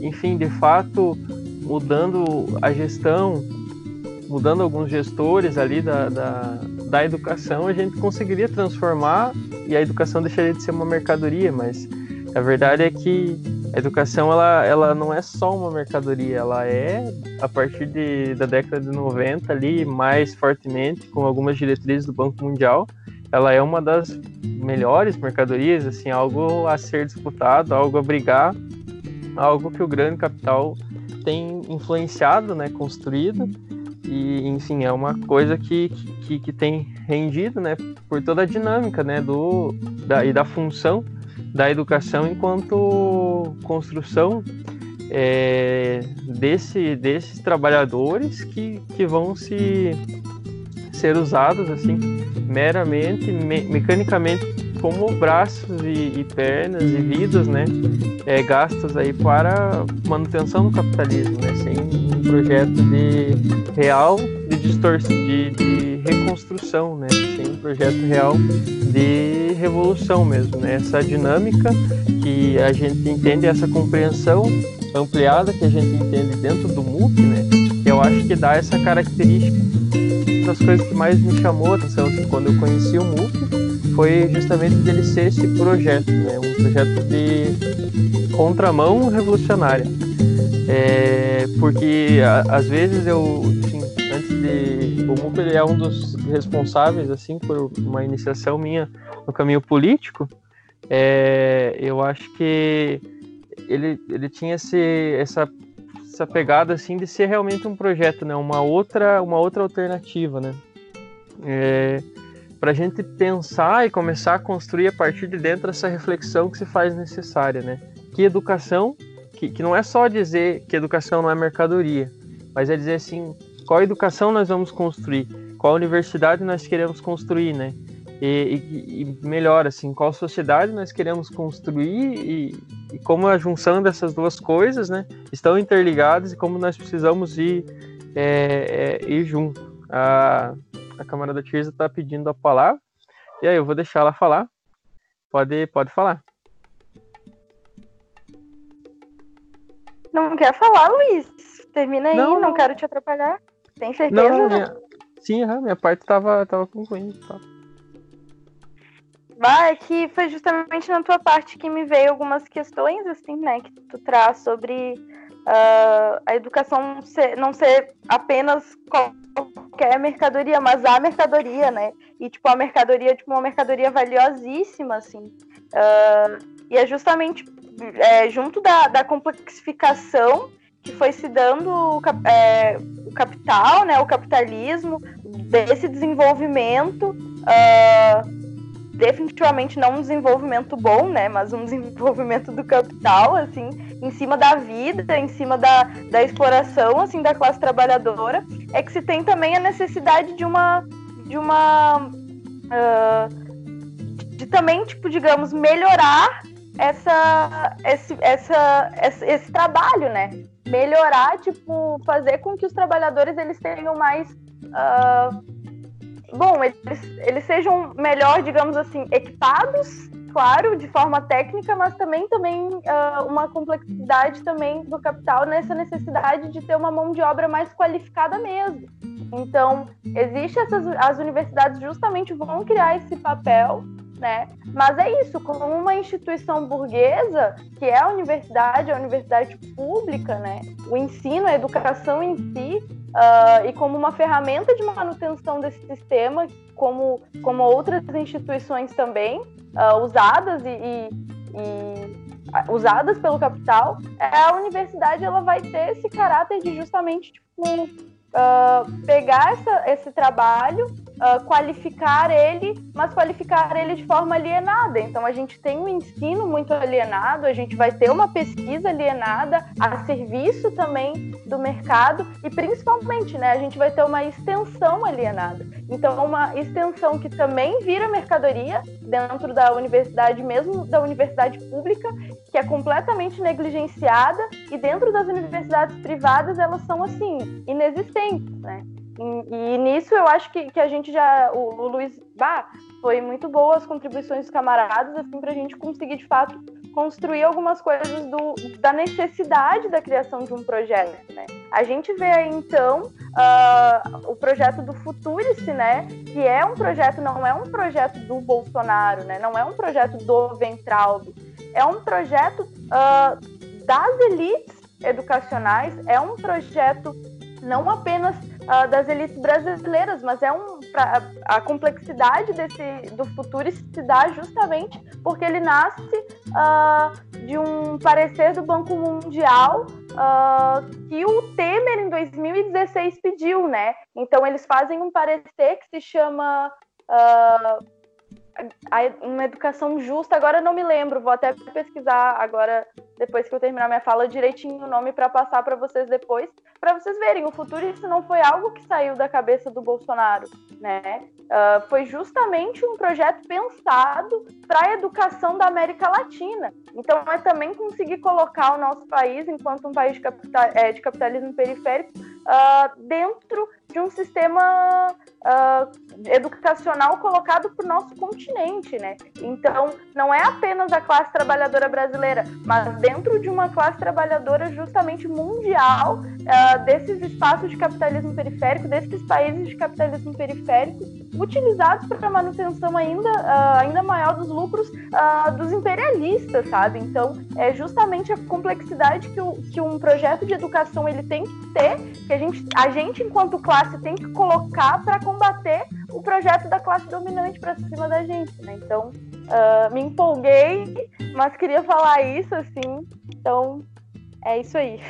enfim, de fato, mudando a gestão, mudando alguns gestores ali da, da, da educação, a gente conseguiria transformar e a educação deixaria de ser uma mercadoria, mas a verdade é que a educação ela, ela não é só uma mercadoria, ela é, a partir de, da década de 90 ali, mais fortemente, com algumas diretrizes do Banco Mundial, ela é uma das melhores mercadorias, assim, algo a ser disputado, algo a brigar, algo que o grande capital tem influenciado, né, construído, e enfim, é uma coisa que, que, que tem rendido, né, por toda a dinâmica, né, do, da, e da função da educação enquanto construção é, desse, desses trabalhadores que, que vão se ser usados assim meramente me, mecanicamente como braços e, e, pernas e vidas né é, gastas aí para manutenção do capitalismo né sem um projeto de real de distorção de, de reconstrução né sem um projeto real de revolução mesmo, né? Essa dinâmica que a gente entende, essa compreensão ampliada que a gente entende dentro do MOOC, né? Eu acho que dá essa característica. Uma das coisas que mais me chamou a atenção assim, quando eu conheci o MOOC foi justamente dele ser esse projeto, né? Um projeto de contramão revolucionária. É, porque a, às vezes eu, antes de o MUP ele é um dos responsáveis assim por uma iniciação minha no caminho político, é, eu acho que ele, ele tinha esse, essa, essa pegada assim de ser realmente um projeto, né? Uma outra, uma outra alternativa, né? É, para a gente pensar e começar a construir a partir de dentro essa reflexão que se faz necessária, né? Que educação, que, que não é só dizer que educação não é mercadoria, mas é dizer assim, qual educação nós vamos construir, qual universidade nós queremos construir, né? E, e, e melhor, assim, qual sociedade nós queremos construir e, e, como a junção dessas duas coisas, né, estão interligadas e como nós precisamos ir, é, é, ir junto. A, a camarada Tirza está pedindo a palavra, e aí eu vou deixar ela falar. Pode, pode falar. Não quer falar, Luiz? Termina aí, não, não quero te atrapalhar. Tem certeza? Não, minha... Sim, minha parte estava tava concluindo. Tá. Vai, é que foi justamente na tua parte que me veio algumas questões, assim, né, que tu traz sobre uh, a educação ser, não ser apenas qualquer mercadoria, mas a mercadoria, né, e, tipo, a mercadoria, tipo, uma mercadoria valiosíssima, assim, uh, e é justamente é, junto da, da complexificação que foi se dando o, é, o capital, né, o capitalismo, desse desenvolvimento, uh, definitivamente não um desenvolvimento bom, né, mas um desenvolvimento do capital, assim, em cima da vida, em cima da, da exploração, assim, da classe trabalhadora, é que se tem também a necessidade de uma, de uma, uh, de também, tipo, digamos, melhorar essa, esse, essa, esse, esse trabalho, né, melhorar, tipo, fazer com que os trabalhadores eles tenham mais uh, bom, eles, eles sejam melhor, digamos assim, equipados, claro, de forma técnica, mas também, também uh, uma complexidade também do capital nessa necessidade de ter uma mão de obra mais qualificada mesmo. Então, existe essas as universidades justamente vão criar esse papel, né? Mas é isso, como uma instituição burguesa, que é a universidade, a universidade pública, né? O ensino, a educação em si, uh, e como uma ferramenta de manutenção desse sistema, como, como outras instituições também, uh, usadas e, e, e usadas pelo capital, a universidade ela vai ter esse caráter de justamente tipo, uh, pegar essa, esse trabalho, uh, qualificar ele, mas qualificar ele de forma alienada. Então a gente tem um ensino muito alienado, a gente vai ter uma pesquisa alienada a serviço também do mercado e principalmente, né, a gente vai ter uma extensão alienada. Então uma extensão que também vira mercadoria dentro da universidade, mesmo da universidade pública, que é completamente negligenciada e dentro das universidades privadas elas são assim inexistentes né? E, e, nisso eu acho que, que a gente já. O, o Luiz. Bah, foi muito boa as contribuições dos camaradas, assim, para a gente conseguir, de fato, construir algumas coisas do, da necessidade da criação de um projeto, né? A gente vê aí, então, uh, o projeto do Futurice, né? Que é um projeto, não é um projeto do Bolsonaro, né? Não é um projeto do Ventraldo. É um projeto uh, das elites educacionais, é um projeto não apenas uh, das elites brasileiras, mas é um pra, a complexidade desse do futuro se dá justamente porque ele nasce uh, de um parecer do Banco Mundial uh, que o Temer em 2016 pediu, né? Então eles fazem um parecer que se chama uma educação justa, agora não me lembro, vou até pesquisar agora, depois que eu terminar minha fala, direitinho o nome para passar para vocês depois, para vocês verem, o futuro isso não foi algo que saiu da cabeça do Bolsonaro, né? Uh, foi justamente um projeto pensado para a educação da América Latina. Então é também conseguir colocar o nosso país, enquanto um país de, capital, é, de capitalismo periférico, uh, dentro de um sistema uh, educacional colocado para o nosso continente, né? Então, não é apenas a classe trabalhadora brasileira, mas dentro de uma classe trabalhadora justamente mundial, uh, desses espaços de capitalismo periférico, desses países de capitalismo periférico, utilizados para a manutenção ainda, uh, ainda maior dos lucros dos imperialistas, sabe? Então, é justamente a complexidade que, o, que um projeto de educação ele tem que ter, que a gente, a gente enquanto classe tem que colocar para combater o projeto da classe dominante para cima da gente, né? Então, uh, me empolguei, mas queria falar isso, assim. Então, é isso aí.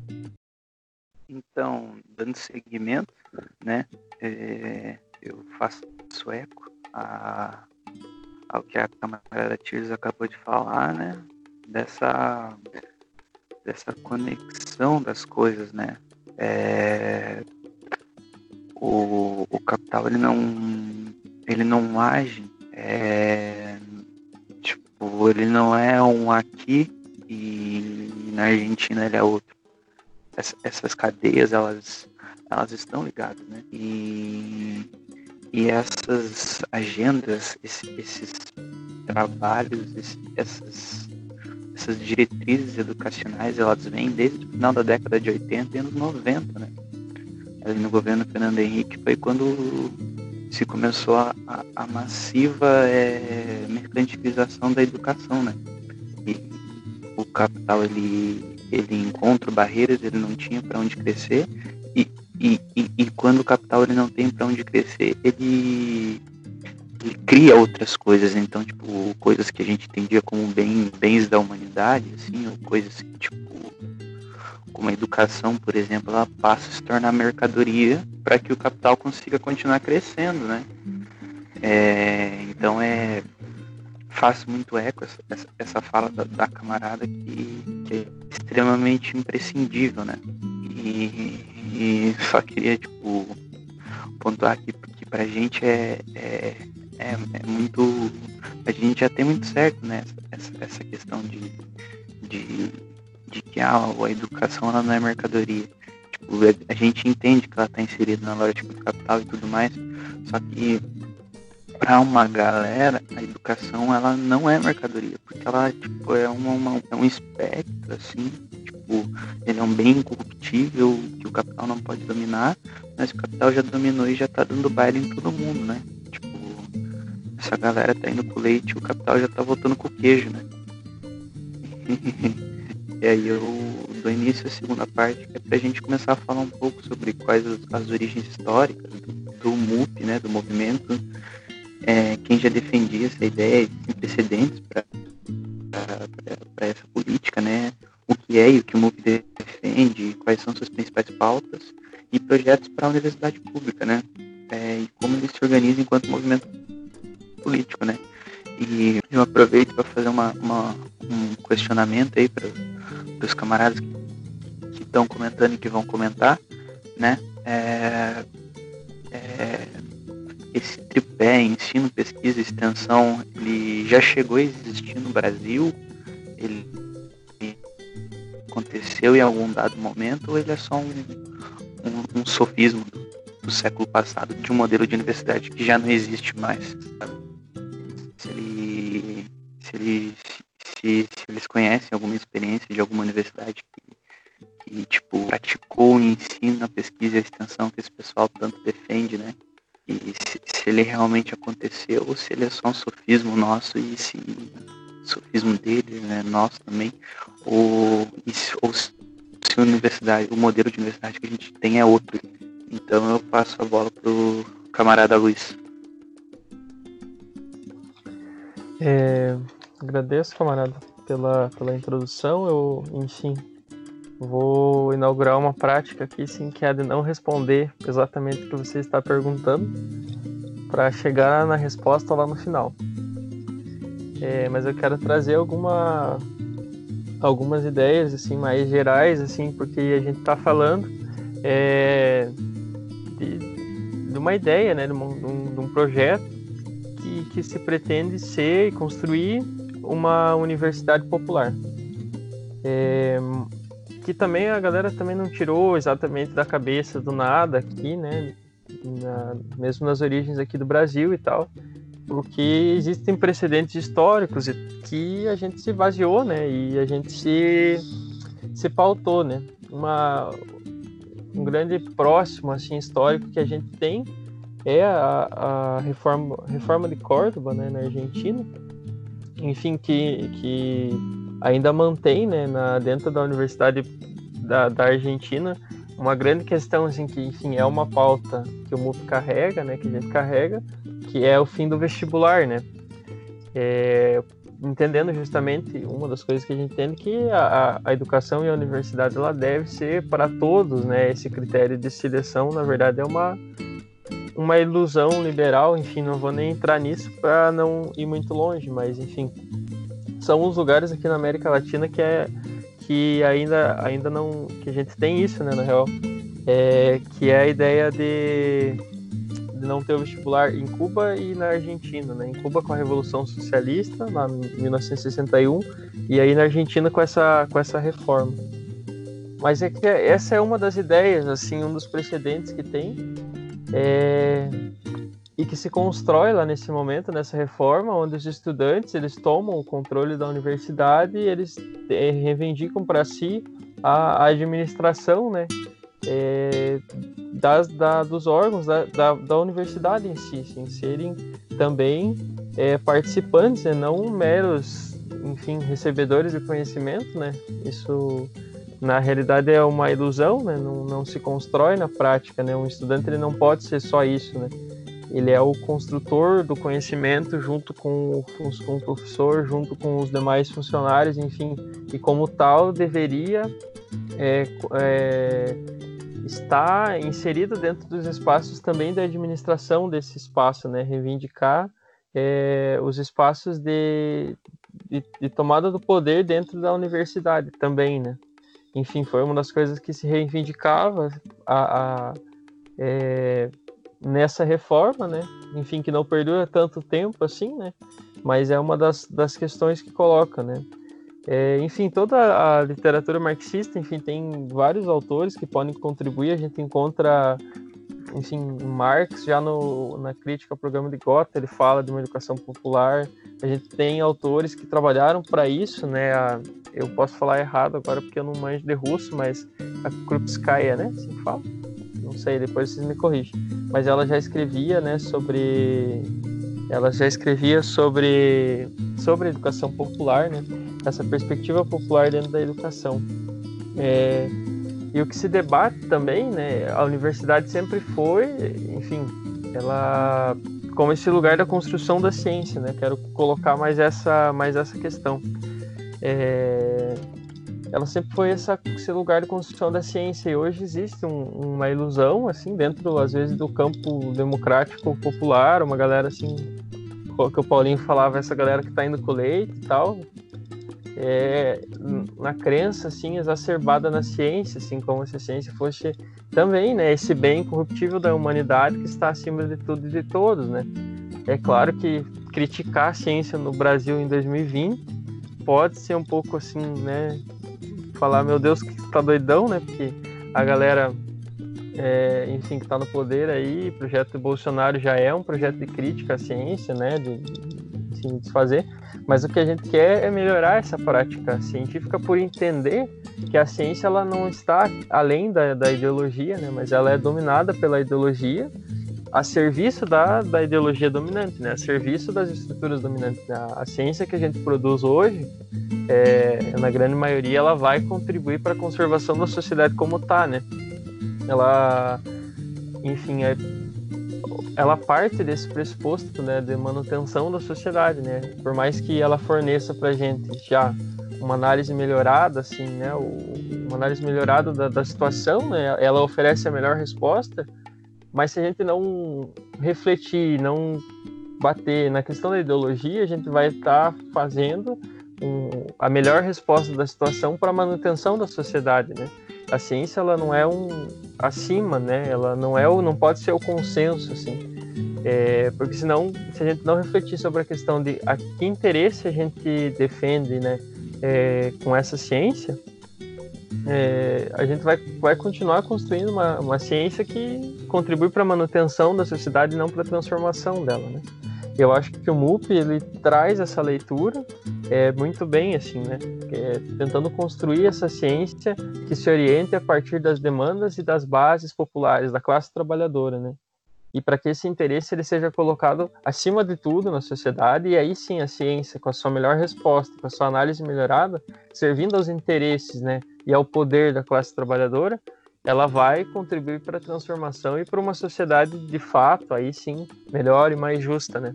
então, dando seguimento, né? é, eu faço eco a, ao que a camarada Tirza acabou de falar, né? Dessa, dessa conexão das coisas, né? É, o, o capital ele não ele não age é, tipo ele não é um aqui e na Argentina ele é outro. Essa, essas cadeias elas elas estão ligadas né? E e essas agendas esses, trabalhos esses, essas essas diretrizes educacionais elas vêm desde o final da década de 80 e anos 90 né ali no governo Fernando Henrique foi quando se começou a, a, a massiva é, mercantilização da educação, né? E o capital ele, ele encontra barreiras, ele não tinha para onde crescer e, e, e, e, quando o capital ele não tem para onde crescer, ele, ele cria outras coisas, então tipo coisas que a gente entendia como bem, bens da humanidade, assim, ou coisas que tipo como a educação, por exemplo, ela passa a se tornar mercadoria para que o capital consiga continuar crescendo, né? É, então é faço muito eco essa, essa, essa fala da, da camarada que, que, é extremamente imprescindível, né? E, e, só queria tipo pontuar aqui porque pra gente é, é, é, é, muito a gente já tem muito certo né essa, essa questão de, de de que ah, a educação ela não é mercadoria. Tipo, a gente entende que ela está inserida na lógica do capital e tudo mais, só que para uma galera a educação ela não é mercadoria, porque ela tipo, é, uma, uma, é um espectro assim, tipo, ele é um bem incorruptível que o capital não pode dominar, mas o capital já dominou e já está dando baile em todo mundo, né? Essa galera tá indo com leite, o capital já tá voltando com queijo, né? E aí eu dou início à segunda parte, que é para a gente começar a falar um pouco sobre quais as, as origens históricas do, do, MUP, né, do movimento, é, quem já defendia essa ideia, tem precedentes para essa política, né, o que é e o que o MUP defende, quais são suas principais pautas e projetos para a universidade pública, né, é, e como ele se organiza enquanto movimento político, né. E eu aproveito para fazer uma, uma, um questionamento aí para os camaradas que estão comentando e que vão comentar, né? É, é, esse tripé, ensino, pesquisa extensão, ele já chegou a existir no Brasil? Ele aconteceu em algum dado momento ou ele é só um, um, um sofismo do, do século passado de um modelo de universidade que já não existe mais? Sabe? Se ele, se, ele, se, se eles conhecem alguma experiência de alguma universidade que, que tipo, praticou o ensino, a pesquisa e a extensão que esse pessoal tanto defende, né? E se, se ele realmente aconteceu ou se ele é só um sofismo nosso e se sofismo dele, né, nosso também, ou, ou se a universidade, o modelo de universidade que a gente tem é outro. Então eu passo a bola pro camarada Luiz. É, agradeço, camarada, pela, pela introdução. Eu, enfim, vou inaugurar uma prática aqui, sim, que é de não responder exatamente o que você está perguntando, para chegar na resposta lá no final. É, mas eu quero trazer alguma, algumas ideias assim mais gerais, assim, porque a gente está falando é, de, de, uma ideia, né, de um, de um projeto que, que se pretende ser e construir uma universidade popular. É, que também a galera também não tirou exatamente da cabeça do nada aqui, né? Na, mesmo nas origens aqui do Brasil e tal, porque existem precedentes históricos que a gente se vaziou, né? E a gente se, se pautou, né? Uma, um grande próximo assim histórico que a gente tem é a, a reforma, reforma de Córdoba, né, na Argentina, enfim, que, que ainda mantém, né, na, dentro da Universidade da, da Argentina, uma grande questão, assim, que, enfim, é uma pauta que o MUP carrega, né, que a gente carrega, que é o fim do vestibular, né, é, entendendo justamente uma das coisas que a gente entende que a, a educação e a universidade ela deve ser para todos, né? Esse critério de seleção, na verdade, é uma uma ilusão liberal, enfim, não vou nem entrar nisso para não ir muito longe, mas enfim, são os lugares aqui na América Latina que é que ainda ainda não que a gente tem isso, né, na real, é, que é a ideia de, de não ter o vestibular em Cuba e na Argentina, né? Em Cuba com a Revolução Socialista, lá em 1961, e aí na Argentina com essa com essa reforma. Mas é que essa é uma das ideias, assim, um dos precedentes que tem é, e que se constrói lá nesse momento, nessa reforma, onde os estudantes eles tomam o controle da universidade e eles é, reivindicam para si a, a, administração, né, é, das, da, dos órgãos da, da, da, universidade em si, em serem também é, participantes, né, não meros, enfim, recebedores de conhecimento, né, isso na realidade é uma ilusão, né? não, não se constrói na prática. Né? Um estudante ele não pode ser só isso. Né? Ele é o construtor do conhecimento junto com o, com o professor, junto com os demais funcionários, enfim, e como tal deveria é, é, estar inserido dentro dos espaços também da administração desse espaço, né? reivindicar é, os espaços de, de, de tomada do poder dentro da universidade também, né? Enfim, foi uma das coisas que se reivindicava a, a é, nessa reforma, né? Enfim, que não perdura tanto tempo assim, né? Mas é uma das, das questões que coloca, né? É, enfim, toda a literatura marxista, enfim, tem vários autores que podem contribuir. A gente encontra, enfim, Marx já no, na crítica ao programa de Gotha, ele fala de uma educação popular. A gente tem autores que trabalharam para isso, né? A, eu posso falar errado agora porque eu não manjo de russo, mas a Krupskaya, né? Assim fala? Não sei, depois vocês me corrigem. Mas ela já escrevia, né, sobre ela já escrevia sobre sobre educação popular, né? Essa perspectiva popular dentro da educação. É, e o que se debate também, né? A universidade sempre foi, enfim, ela como esse lugar da construção da ciência, né? Quero colocar mais essa mais essa questão é, ela sempre foi essa, esse lugar de construção da ciência e hoje existe um, uma ilusão assim dentro às vezes do campo democrático popular uma galera assim que o Paulinho falava essa galera que está indo com leite e tal é, na crença assim exacerbada na ciência assim como se a ciência fosse também né esse bem corruptível da humanidade que está acima de tudo e de todos né é claro que criticar a ciência no Brasil em 2020 pode ser um pouco assim, né? Falar, meu Deus, que tá doidão, né? Porque a galera, é, enfim, que tá no poder aí, projeto Bolsonaro já é um projeto de crítica à ciência, né? De, se desfazer. Mas o que a gente quer é melhorar essa prática científica por entender que a ciência ela não está além da, da ideologia, né? Mas ela é dominada pela ideologia a serviço da, da ideologia dominante, né? a serviço das estruturas dominantes. A ciência que a gente produz hoje, é, na grande maioria, ela vai contribuir para a conservação da sociedade como está, né? Ela, enfim, é, ela parte desse pressuposto né, de manutenção da sociedade, né? Por mais que ela forneça para gente já uma análise melhorada, assim, né? Uma análise melhorada da, da situação, né? Ela oferece a melhor resposta, mas se a gente não refletir, não bater na questão da ideologia, a gente vai estar tá fazendo um, a melhor resposta da situação para a manutenção da sociedade, né? A ciência ela não é um acima, né? Ela não é o, não pode ser o consenso assim, é, porque senão se a gente não refletir sobre a questão de a que interesse a gente defende, né? É, com essa ciência, é, a gente vai, vai continuar construindo uma, uma ciência que contribui para a manutenção da sociedade e não para a transformação dela, né? Eu acho que o MUP ele traz essa leitura é, muito bem, assim, né? É, tentando construir essa ciência que se oriente a partir das demandas e das bases populares da classe trabalhadora, né? e para que esse interesse ele seja colocado acima de tudo na sociedade e aí sim a ciência com a sua melhor resposta, com a sua análise melhorada, servindo aos interesses, né, e ao poder da classe trabalhadora, ela vai contribuir para a transformação e para uma sociedade de fato aí sim melhor e mais justa, né?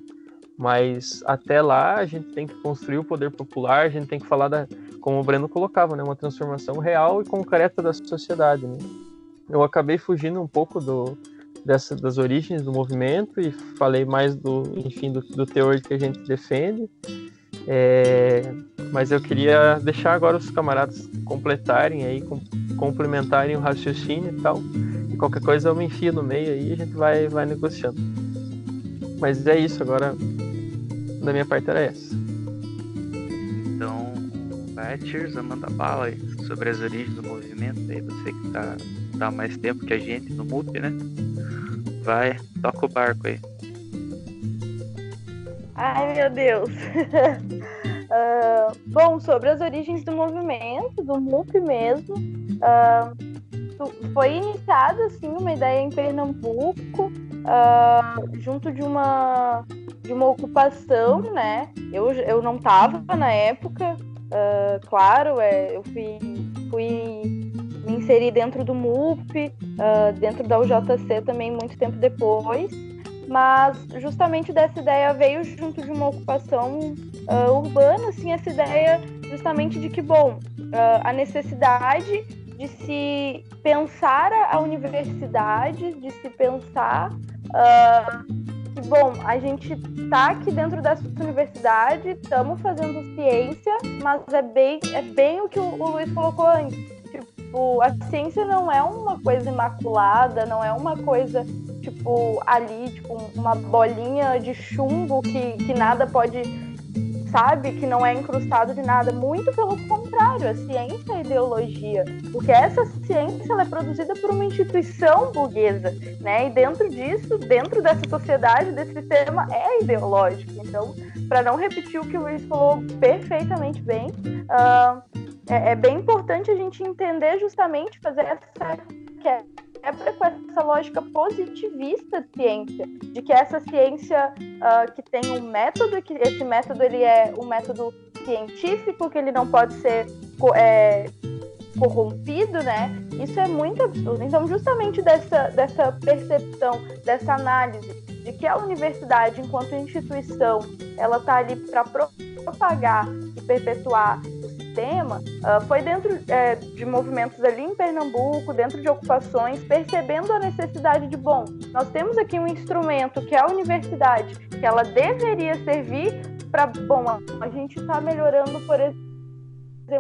Mas até lá a gente tem que construir o poder popular, a gente tem que falar da, como o Breno colocava, né, uma transformação real e concreta da sociedade, né? Eu acabei fugindo um pouco do dessa, das origens do movimento e falei mais do, enfim, do, do teor que a gente defende. É, mas eu queria deixar agora os camaradas completarem aí, com, complementarem o raciocínio e tal. E qualquer coisa eu me enfio no meio aí e a gente vai, vai negociando. Mas é isso, agora da minha parte era essa. Então, vai, Tirza, manda bala aí sobre as origens do movimento aí, você que tá, tá mais tempo que a gente no MUP, né? Vai, toca o barco aí. Ai, meu Deus. uh, bom, sobre as origens do movimento, do MUP mesmo, uh, foi iniciada assim uma ideia em Pernambuco, uh, junto de uma de uma ocupação, né? Eu, eu não estava na época, claro, é, eu fui, fui me inserir dentro do MUP, dentro da UJC também muito tempo depois mas justamente dessa ideia veio junto de uma ocupação uh, urbana, assim, essa ideia justamente de que, bom, uh, a necessidade de se pensar a universidade, de se pensar uh, que, bom, a gente está aqui dentro dessa universidade, estamos fazendo ciência, mas é bem, é bem o que o, o Luiz colocou antes. Tipo, a ciência não é uma coisa imaculada, não é uma coisa tipo, ali, tipo, uma bolinha de chumbo que, que nada pode, sabe, que não é incrustado de nada. Muito pelo contrário, a ciência é ideologia. Porque essa ciência ela é produzida por uma instituição burguesa, né? E dentro disso, dentro dessa sociedade, desse sistema, é ideológico. Então, para não repetir o que o Luiz falou perfeitamente bem, uh, é, é bem importante a gente entender justamente, fazer essa quebra com essa lógica positivista de ciência, de que essa ciência uh, que tem um método, que esse método ele é um método científico, que ele não pode ser é, corrompido, né? Isso é muito absurdo. Então, justamente dessa, dessa percepção, dessa análise de que a universidade, enquanto instituição, ela está ali para propagar e perpetuar sistema uh, foi dentro é, de movimentos ali em Pernambuco, dentro de ocupações, percebendo a necessidade de, bom, nós temos aqui um instrumento que é a universidade, que ela deveria servir para, bom, a, gente está melhorando, por exemplo,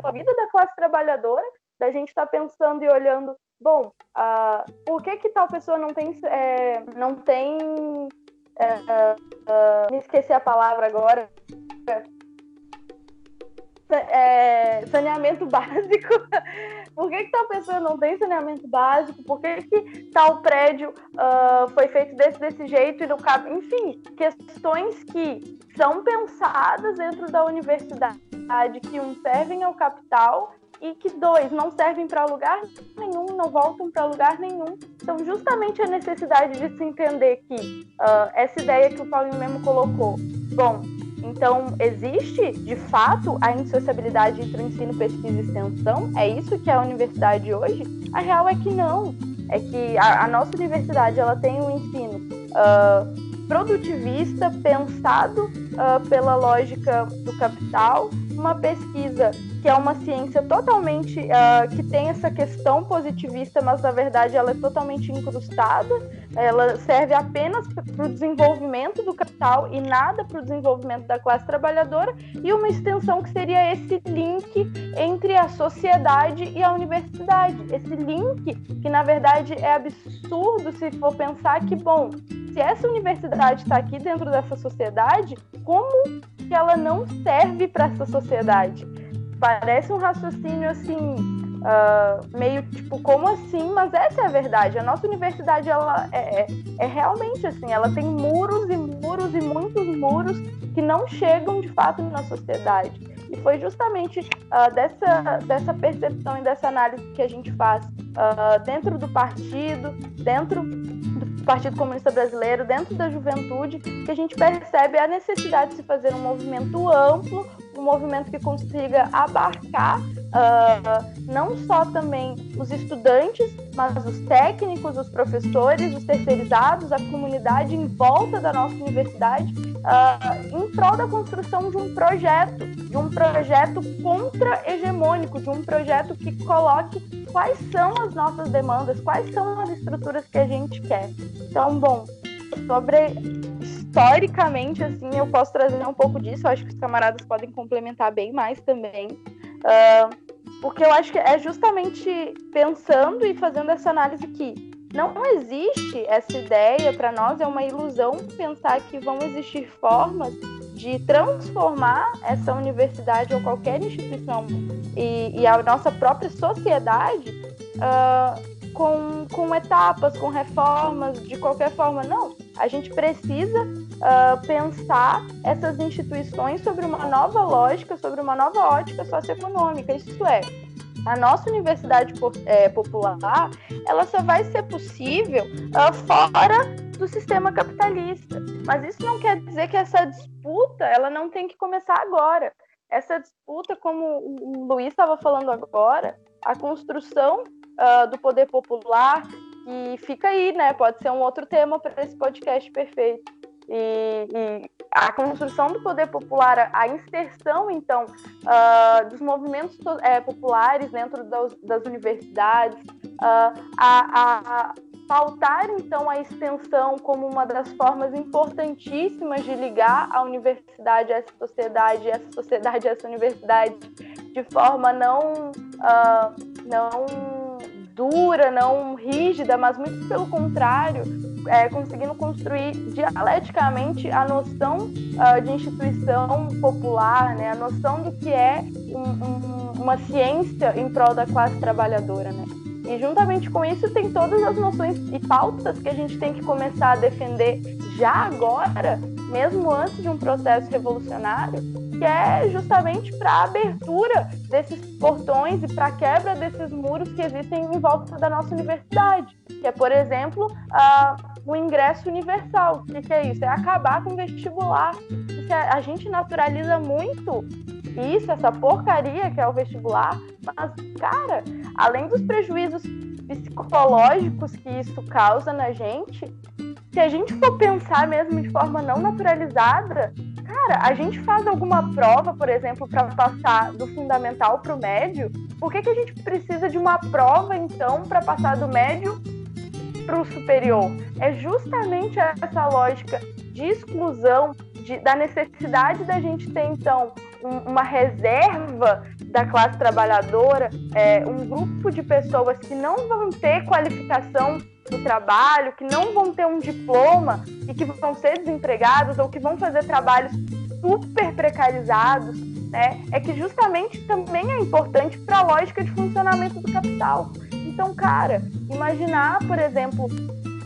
a vida da classe trabalhadora, da gente estar tá pensando e olhando, bom, uh, por que que tal pessoa não tem, é, não tem, uh, me esqueci a palavra agora, é, saneamento básico. Por que, que tal pessoa não tem saneamento básico? Por que, que tal prédio uh, foi feito desse, desse jeito e não cabe? Enfim, questões que são pensadas dentro da universidade, que um servem ao capital e que dois não servem para lugar nenhum, não voltam para lugar nenhum. Então, justamente a necessidade de se entender que uh, essa ideia que o Paulinho mesmo colocou, bom, então, existe, de fato, a indissociabilidade entre ensino, pesquisa e extensão? É isso que é a universidade hoje? A real é que não. É que a, a nossa universidade ela tem um ensino uh, produtivista, pensado uh, pela lógica do capital, uma pesquisa que é uma ciência totalmente uh, que tem essa questão positivista, mas na verdade ela é totalmente incrustada. Ela serve apenas para o desenvolvimento do capital e nada para o desenvolvimento da classe trabalhadora, e uma extensão que seria esse link entre a sociedade e a universidade. Esse link que na verdade é absurdo se for pensar que, bom, se essa universidade está aqui dentro dessa sociedade, como que ela não serve para essa sociedade? parece um raciocínio assim, uh, meio tipo, como assim? Mas essa é a verdade. A nossa universidade, ela é, é, é realmente assim, ela tem muros e muros e muitos muros que não chegam de fato na sociedade. E foi justamente uh, dessa, dessa percepção e dessa análise que a gente faz uh, dentro do partido, dentro do Partido Comunista Brasileiro, dentro da juventude, que a gente percebe a necessidade de se fazer um movimento amplo, um movimento que consiga abarcar uh, não só também os estudantes, mas os técnicos, os professores, os terceirizados, a comunidade em volta da nossa universidade, uh, em prol da construção de um projeto, de um projeto contra-hegemônico, de um projeto que coloque quais são as nossas demandas, quais são as estruturas que a gente quer. Então, bom, sobre historicamente, assim, eu posso trazer um pouco disso, eu acho que os camaradas podem complementar bem mais também. Uh, porque eu acho que é justamente pensando e fazendo essa análise que não existe essa ideia, para nós é uma ilusão pensar que vão existir formas de transformar essa universidade ou qualquer instituição e, e a nossa própria sociedade uh, com, com etapas, com reformas, de qualquer forma. Não, a gente precisa uh, pensar essas instituições sobre uma nova lógica, sobre uma nova ótica socioeconômica. Isso é, a nossa universidade é, popular, ela só vai ser possível uh, fora do sistema capitalista. Mas isso não quer dizer que essa disputa ela não tem que começar agora. Essa disputa, como o Luiz estava falando agora, a construção uh, do poder popular, e fica aí, né? Pode ser um outro tema para esse podcast perfeito e, e, a construção do poder popular, a inserção, então, uh, dos movimentos é, populares dentro das, das universidades, uh, a, a pautar, então, a extensão como uma das formas importantíssimas de ligar a universidade a essa sociedade, essa sociedade a essa universidade, de forma não, uh, não dura, não rígida, mas muito pelo contrário, é, conseguindo construir dialeticamente a noção uh, de instituição popular, né? a noção do que é um, um, uma ciência em prol da classe trabalhadora. Né? E juntamente com isso tem todas as noções e pautas que a gente tem que começar a defender já agora, mesmo antes de um processo revolucionário, que é justamente para a abertura desses portões e para a quebra desses muros que existem em volta da nossa universidade, que é, por exemplo, uh, o ingresso universal. O que, que, é isso? É acabar com o vestibular. Porque a gente naturaliza muito isso, essa porcaria que é o vestibular, mas, cara, além dos prejuízos psicológicos que isso causa na gente, se a gente for pensar mesmo de forma não naturalizada, cara, a gente faz alguma prova, por exemplo, para passar do fundamental para o médio, por que, que a gente precisa de uma prova, então, para passar do médio para o superior? É justamente essa lógica de exclusão, de, da necessidade da gente ter, então, um, uma reserva da classe trabalhadora, é, um grupo de pessoas que não vão ter qualificação no trabalho, que não vão ter um diploma e que vão ser desempregados ou que vão fazer trabalhos super precarizados, né? É que justamente também é importante para a lógica de funcionamento do capital. Então, cara, imaginar, por exemplo,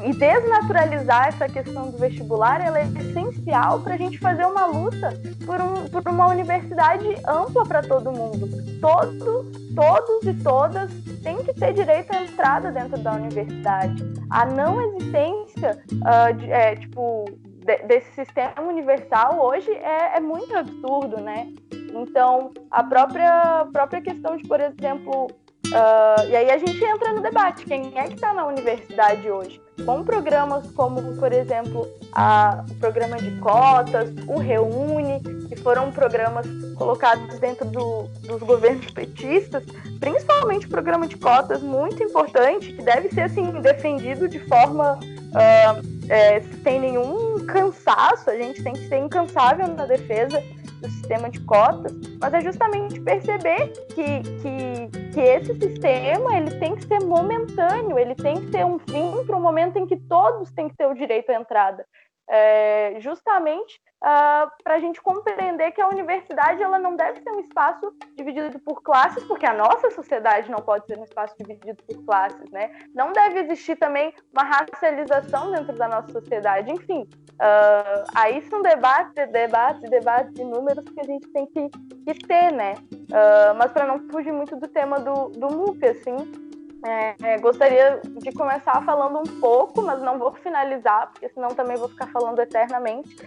e desnaturalizar essa questão do vestibular ela é essencial para a gente fazer uma luta por, um, por uma universidade ampla para todo mundo. Todos, todos e todas têm que ter direito à entrada dentro da universidade. A não existência uh, de, é, tipo, de, desse sistema universal hoje é, é muito absurdo, né? Então, a própria, própria questão de, por exemplo, Uh, e aí a gente entra no debate, quem é que está na universidade hoje? Com programas como, por exemplo, a, o programa de cotas, o Reúne, que foram programas colocados dentro do, dos governos petistas, principalmente o programa de cotas, muito importante, que deve ser assim, defendido de forma uh, é, sem nenhum cansaço, a gente tem que ser incansável na defesa do sistema de cotas, mas é justamente perceber que, que, que esse sistema ele tem que ser momentâneo, ele tem que ter um fim para o momento em que todos têm que ter o direito à entrada. É, justamente uh, ah, para a gente compreender que a universidade ela não deve ser um espaço dividido por classes, porque a nossa sociedade não pode ser um espaço dividido por classes, né? Não deve existir também uma racialização dentro da nossa sociedade. Enfim, uh, aí são debates, debates, debates de números que a gente tem que, que ter, né? Uh, mas para não fugir muito do tema do, do MUP, assim, é, gostaria de começar falando um pouco, mas não vou finalizar, porque senão também vou ficar falando eternamente,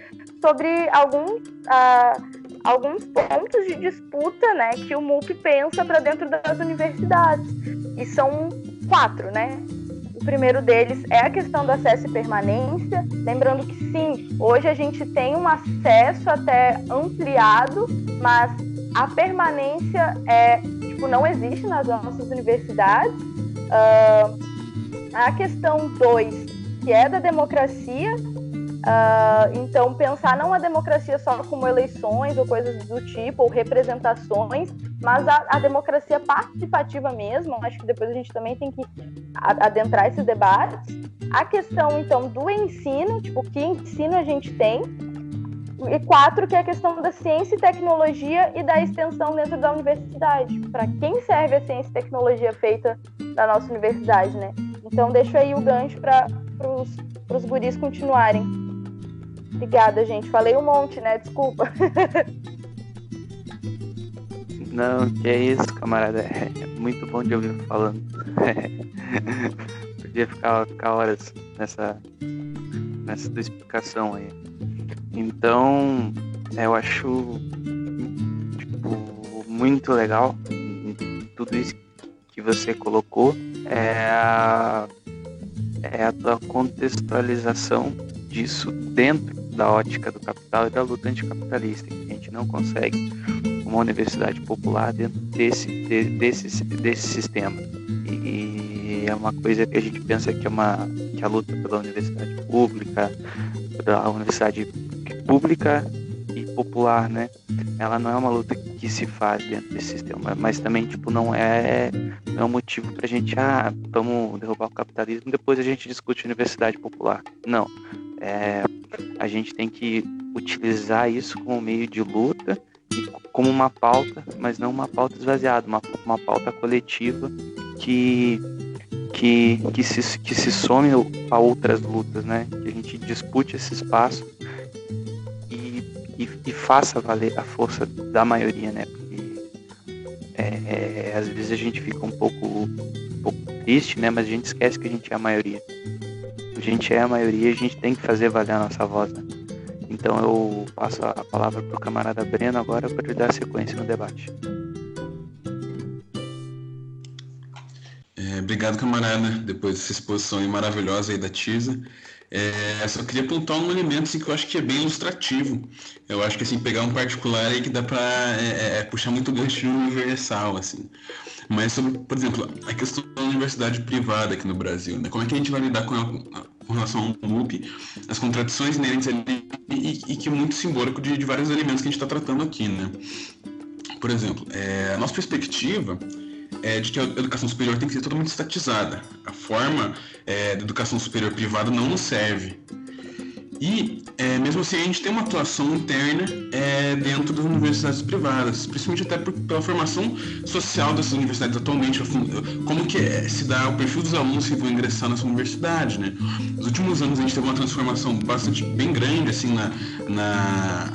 sobre alguns, ah, alguns pontos de disputa né, que o MUP pensa para dentro das universidades. E são quatro, né? O primeiro deles é a questão do acesso e permanência. Lembrando que sim, hoje a gente tem um acesso até ampliado, mas a permanência é, tipo, não existe nas nossas universidades Uh, a questão 2, que é da democracia, uh, então pensar não a democracia só como eleições ou coisas do tipo, ou representações, mas a, a democracia participativa mesmo, acho que depois a gente também tem que adentrar esses debates. A questão, então, do ensino, tipo, que ensino a gente tem, e quatro, que é a questão da ciência e tecnologia e da extensão dentro da universidade. Para quem serve a ciência e tecnologia feita da nossa universidade, né? Então, deixo aí o gancho para os guris continuarem. Obrigada, gente. Falei um monte, né? Desculpa. Não, que é isso, camarada. É muito bom de ouvir falando. Podia ficar, ficar horas nessa, nessa explicação aí. Então, eu acho tipo, muito legal tudo isso que você colocou. É a, é a tua contextualização disso dentro da ótica do capital e da luta anticapitalista, que a gente não consegue uma universidade popular dentro desse, de, desse, desse sistema. E, e, é uma coisa que a gente pensa que é uma que a luta pela universidade pública, pela universidade pública popular, né? Ela não é uma luta que se faz dentro desse sistema, mas também tipo não é não é um motivo para a gente ah vamos derrubar o capitalismo depois a gente discute universidade popular. Não, é, a gente tem que utilizar isso como meio de luta e como uma pauta, mas não uma pauta esvaziada, uma, uma pauta coletiva que que, que, se, que se some a outras lutas, né? Que a gente dispute esse espaço e, e, faça valer a força da maioria, né? Porque é, é, às vezes a gente fica um pouco, um pouco triste, né? Mas a gente esquece que a gente é a maioria. A gente é a maioria e a gente tem que fazer valer a nossa voz, né? Então eu passo a palavra para o camarada Breno agora para ele dar sequência no debate. É, obrigado, camarada, depois dessa exposição maravilhosa aí da Tisa. É, só queria apontar um elemento assim, que eu acho que é bem ilustrativo. Eu acho que assim, pegar um particular aí que dá para é, é, é, puxar muito gancho universal. Assim. Mas sobre, por exemplo, a questão da universidade privada aqui no Brasil, né? Como é que a gente vai lidar com, a, com relação ao MUP, as contradições inerentes ali e, e, que é muito simbólico de, de vários elementos que a gente está tratando aqui, né? Por exemplo, é, a nossa perspectiva é de que a educação superior tem que ser totalmente estatizada. A forma é, da educação superior privada não nos serve. E, é, mesmo assim, a gente tem uma atuação interna é, dentro das universidades privadas, principalmente até por, pela formação social dessas universidades atualmente, como que é, se dá o perfil dos alunos que vão ingressar nessa universidade, né? Nos últimos anos a gente teve uma transformação bastante bem grande, assim, na, na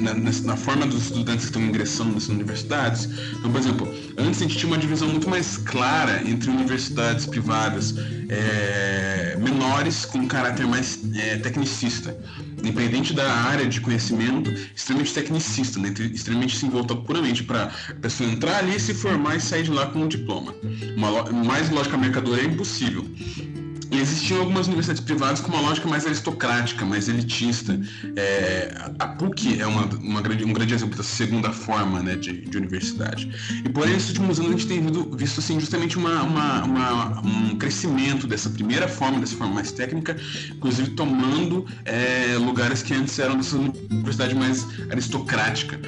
na, na, forma dos estudantes que estão ingressando nessas universidades. Então, por exemplo, antes a gente tinha uma divisão muito mais clara entre universidades privadas é, menores com caráter mais é, tecnicista, independente da área de conhecimento, extremamente tecnicista, né, extremamente se volta puramente para a pessoa entrar ali, se formar e sair de lá com um diploma. Uma, mais lógica mercadora é impossível. E existiam algumas universidades privadas com uma lógica mais aristocrática, mais elitista. É, a PUC é uma, uma grande, um grande exemplo dessa segunda forma né, de, de universidade. E porém, nesses últimos anos a gente tem visto, visto assim, justamente uma, uma, uma, um crescimento dessa primeira forma, dessa forma mais técnica, inclusive tomando é, lugares que antes eram dessa universidade mais aristocrática.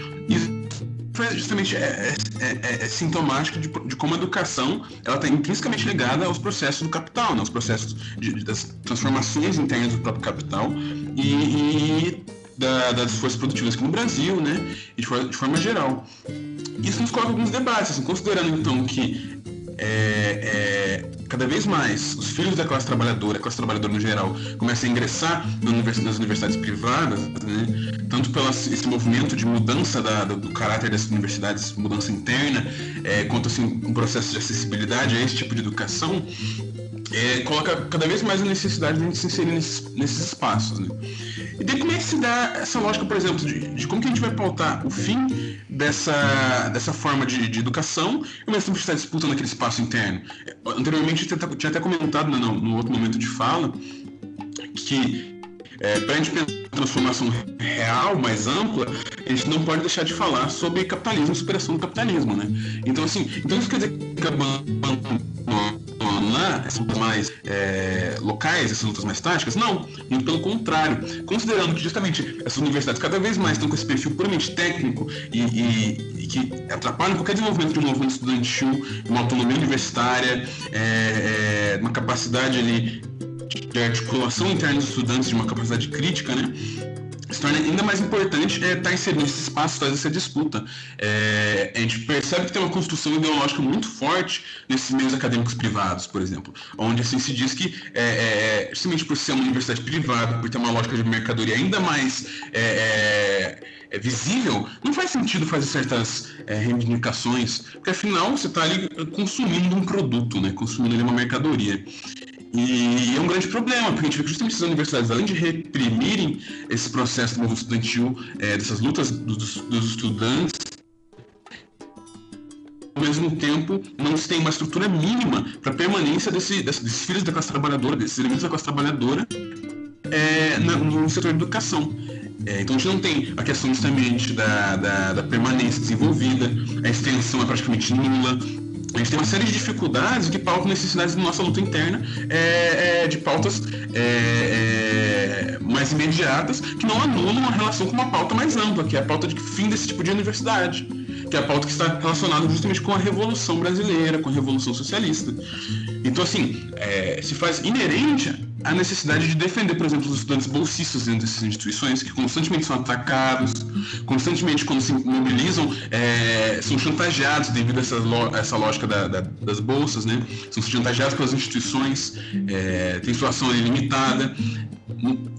E justamente é, é, é, é sintomático de, de, como a educação ela está intrinsecamente ligada aos processos do capital, né, aos processos de, de, das transformações internas do próprio capital e, e da, das forças produtivas aqui no Brasil, né, e de, forma, de forma geral. Isso nos coloca alguns debates, assim, considerando então que é, é, cada vez mais os filhos da classe trabalhadora, a classe trabalhadora no geral, começam a ingressar nas universidades privadas, né? tanto pelo esse movimento de mudança da, do, do, caráter dessas universidades, mudança interna, é, quanto assim, um processo de acessibilidade a esse tipo de educação, é, coloca cada vez mais a necessidade de a gente se inserir nesses, nesses espaços. Né? E daí como é que se dá essa lógica, por exemplo, de, de como que a gente vai pautar o fim dessa, dessa forma de, de educação e ao mesmo estar disputando aquele espaço interno? Anteriormente, eu tinha até comentado né, no, no outro momento de fala que é, para a gente pensar em transformação real, mais ampla, a gente não pode deixar de falar sobre capitalismo superação do capitalismo, né? Então, assim, então isso quer dizer que abandonando abandonar essas lutas mais é, locais, essas lutas mais táticas? Não, muito pelo contrário. Considerando que justamente essas universidades cada vez mais estão com esse perfil puramente técnico e, e, e que atrapalham qualquer desenvolvimento de um movimento estudantil, uma autonomia universitária, é, é, uma capacidade ali de articulação interna dos estudantes, de uma capacidade crítica, né? Se torna ainda mais importante é, estar tá inserido nesse espaço, fazer essa disputa. É, a gente percebe que tem uma construção ideológica muito forte nesses meios acadêmicos privados, por exemplo, onde assim se diz que, é, é, justamente por ser uma universidade privada, por ter uma lógica de mercadoria ainda mais é, é, é visível, não faz sentido fazer certas reivindicações, porque afinal você está ali consumindo um produto, né, consumindo ali uma mercadoria. E é um grande problema, porque a gente vê que justamente essas universidades, além de reprimirem esse processo do movimento estudantil, é, dessas lutas dos, dos estudantes, ao mesmo tempo, não se tem uma estrutura mínima para a permanência desse, desses filhos da classe trabalhadora, desses elementos da classe trabalhadora é, no setor da educação. É, então a gente não tem a questão justamente da, da, da permanência desenvolvida, a extensão é praticamente nula, a gente tem uma série de dificuldades que pautam necessidades da nossa luta interna, é, é, de pautas é, é, mais imediatas, que não anulam a relação com uma pauta mais ampla, que é a pauta de fim desse tipo de universidade, que é a pauta que está relacionada justamente com a Revolução Brasileira, com a Revolução Socialista. Então, assim, é, se faz inerente a necessidade de defender, por exemplo, os estudantes bolsistas dentro dessas instituições, que constantemente são atacados, constantemente, quando se mobilizam, é, são chantageados devido a essa, essa lógica da, da, das bolsas, né? São chantageados pelas instituições, é, tem situação ali limitada.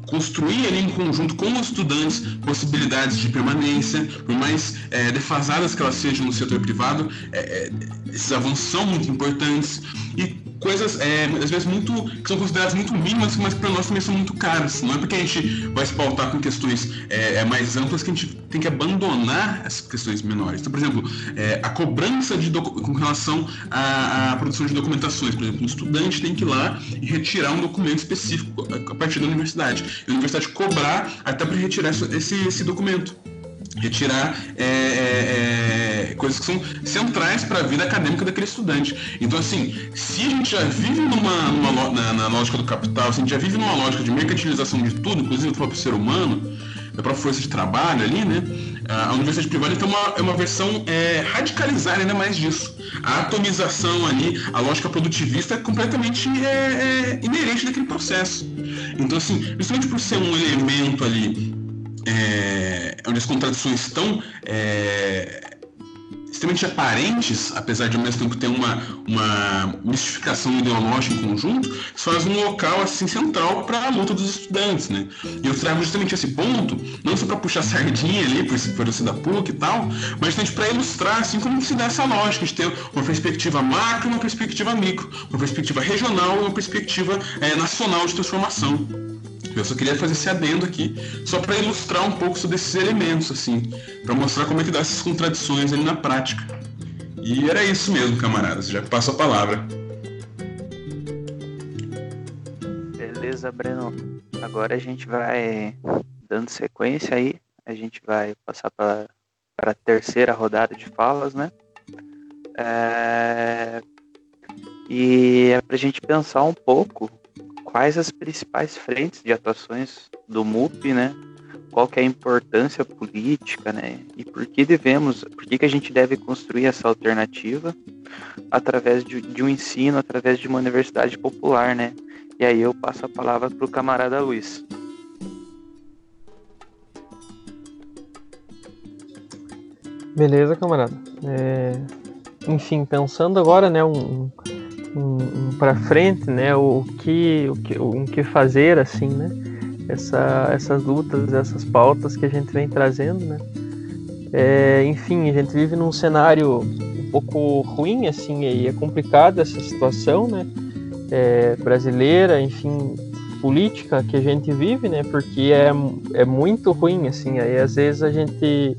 Construir ali em conjunto com os estudantes possibilidades de permanência, por mais é, defasadas que elas sejam no setor privado, é, é, esses avanços são muito importantes. E coisas, é, às vezes, muito. que são consideradas muito mínimas, mas para nós também são muito caras. Não é porque a gente vai se pautar com questões é, é, mais amplas que a gente tem que abandonar as questões menores. Então, por exemplo, é, a cobrança de com relação à, à, produção de documentações. Por exemplo, um estudante tem que ir lá e retirar um documento específico a partir da universidade. E a universidade cobrar até para retirar esse, esse documento retirar é, é, é, coisas que são centrais para a vida acadêmica daquele estudante. Então, assim, se a gente já vive numa, numa na, na, lógica do capital, se a gente já vive numa lógica de mercantilização de tudo, inclusive do próprio ser humano, da própria força de trabalho ali, né? A universidade privada tem uma, é uma versão é, radicalizada ainda mais disso. A atomização ali, a lógica produtivista é completamente é, é, inerente daquele processo. Então, assim, principalmente por ser um elemento ali é, onde as contradições estão é, extremamente aparentes, apesar de ao mesmo tempo ter uma, uma mistificação ideológica em conjunto, isso faz um local assim central para a luta dos estudantes, né? E eu trago justamente esse ponto, não só para puxar sardinha ali por, por você da PUC e tal, mas justamente para ilustrar assim como se dá essa lógica de ter uma perspectiva macro e uma perspectiva micro, uma perspectiva regional e uma perspectiva é, nacional de transformação. Eu só queria fazer esse adendo aqui, só para ilustrar um pouco sobre esses elementos, assim, para mostrar como é que dá essas contradições ali na prática. E era isso mesmo, camaradas. Já passo a palavra. Beleza, Breno. Agora a gente vai dando sequência aí. A gente vai passar para a terceira rodada de falas, né? É... E é para a gente pensar um pouco quais as principais frentes de atuações do MUP, né? Qual que é a importância política, né? E por que devemos, por que, que a gente deve construir essa alternativa através de, de um ensino, através de uma universidade popular, né? E aí eu passo a palavra para o camarada Luiz. Beleza, camarada. É... Enfim, pensando agora, né, um, um, um para frente, né? O que, o que, o que fazer, assim, né? Essa, essas lutas, essas pautas que a gente vem trazendo, né? É, enfim, a gente vive num cenário um pouco ruim, assim, e é complicado essa situação, né? É, brasileira, enfim, política que a gente vive, né? Porque é, é muito ruim, assim. Aí às vezes a gente,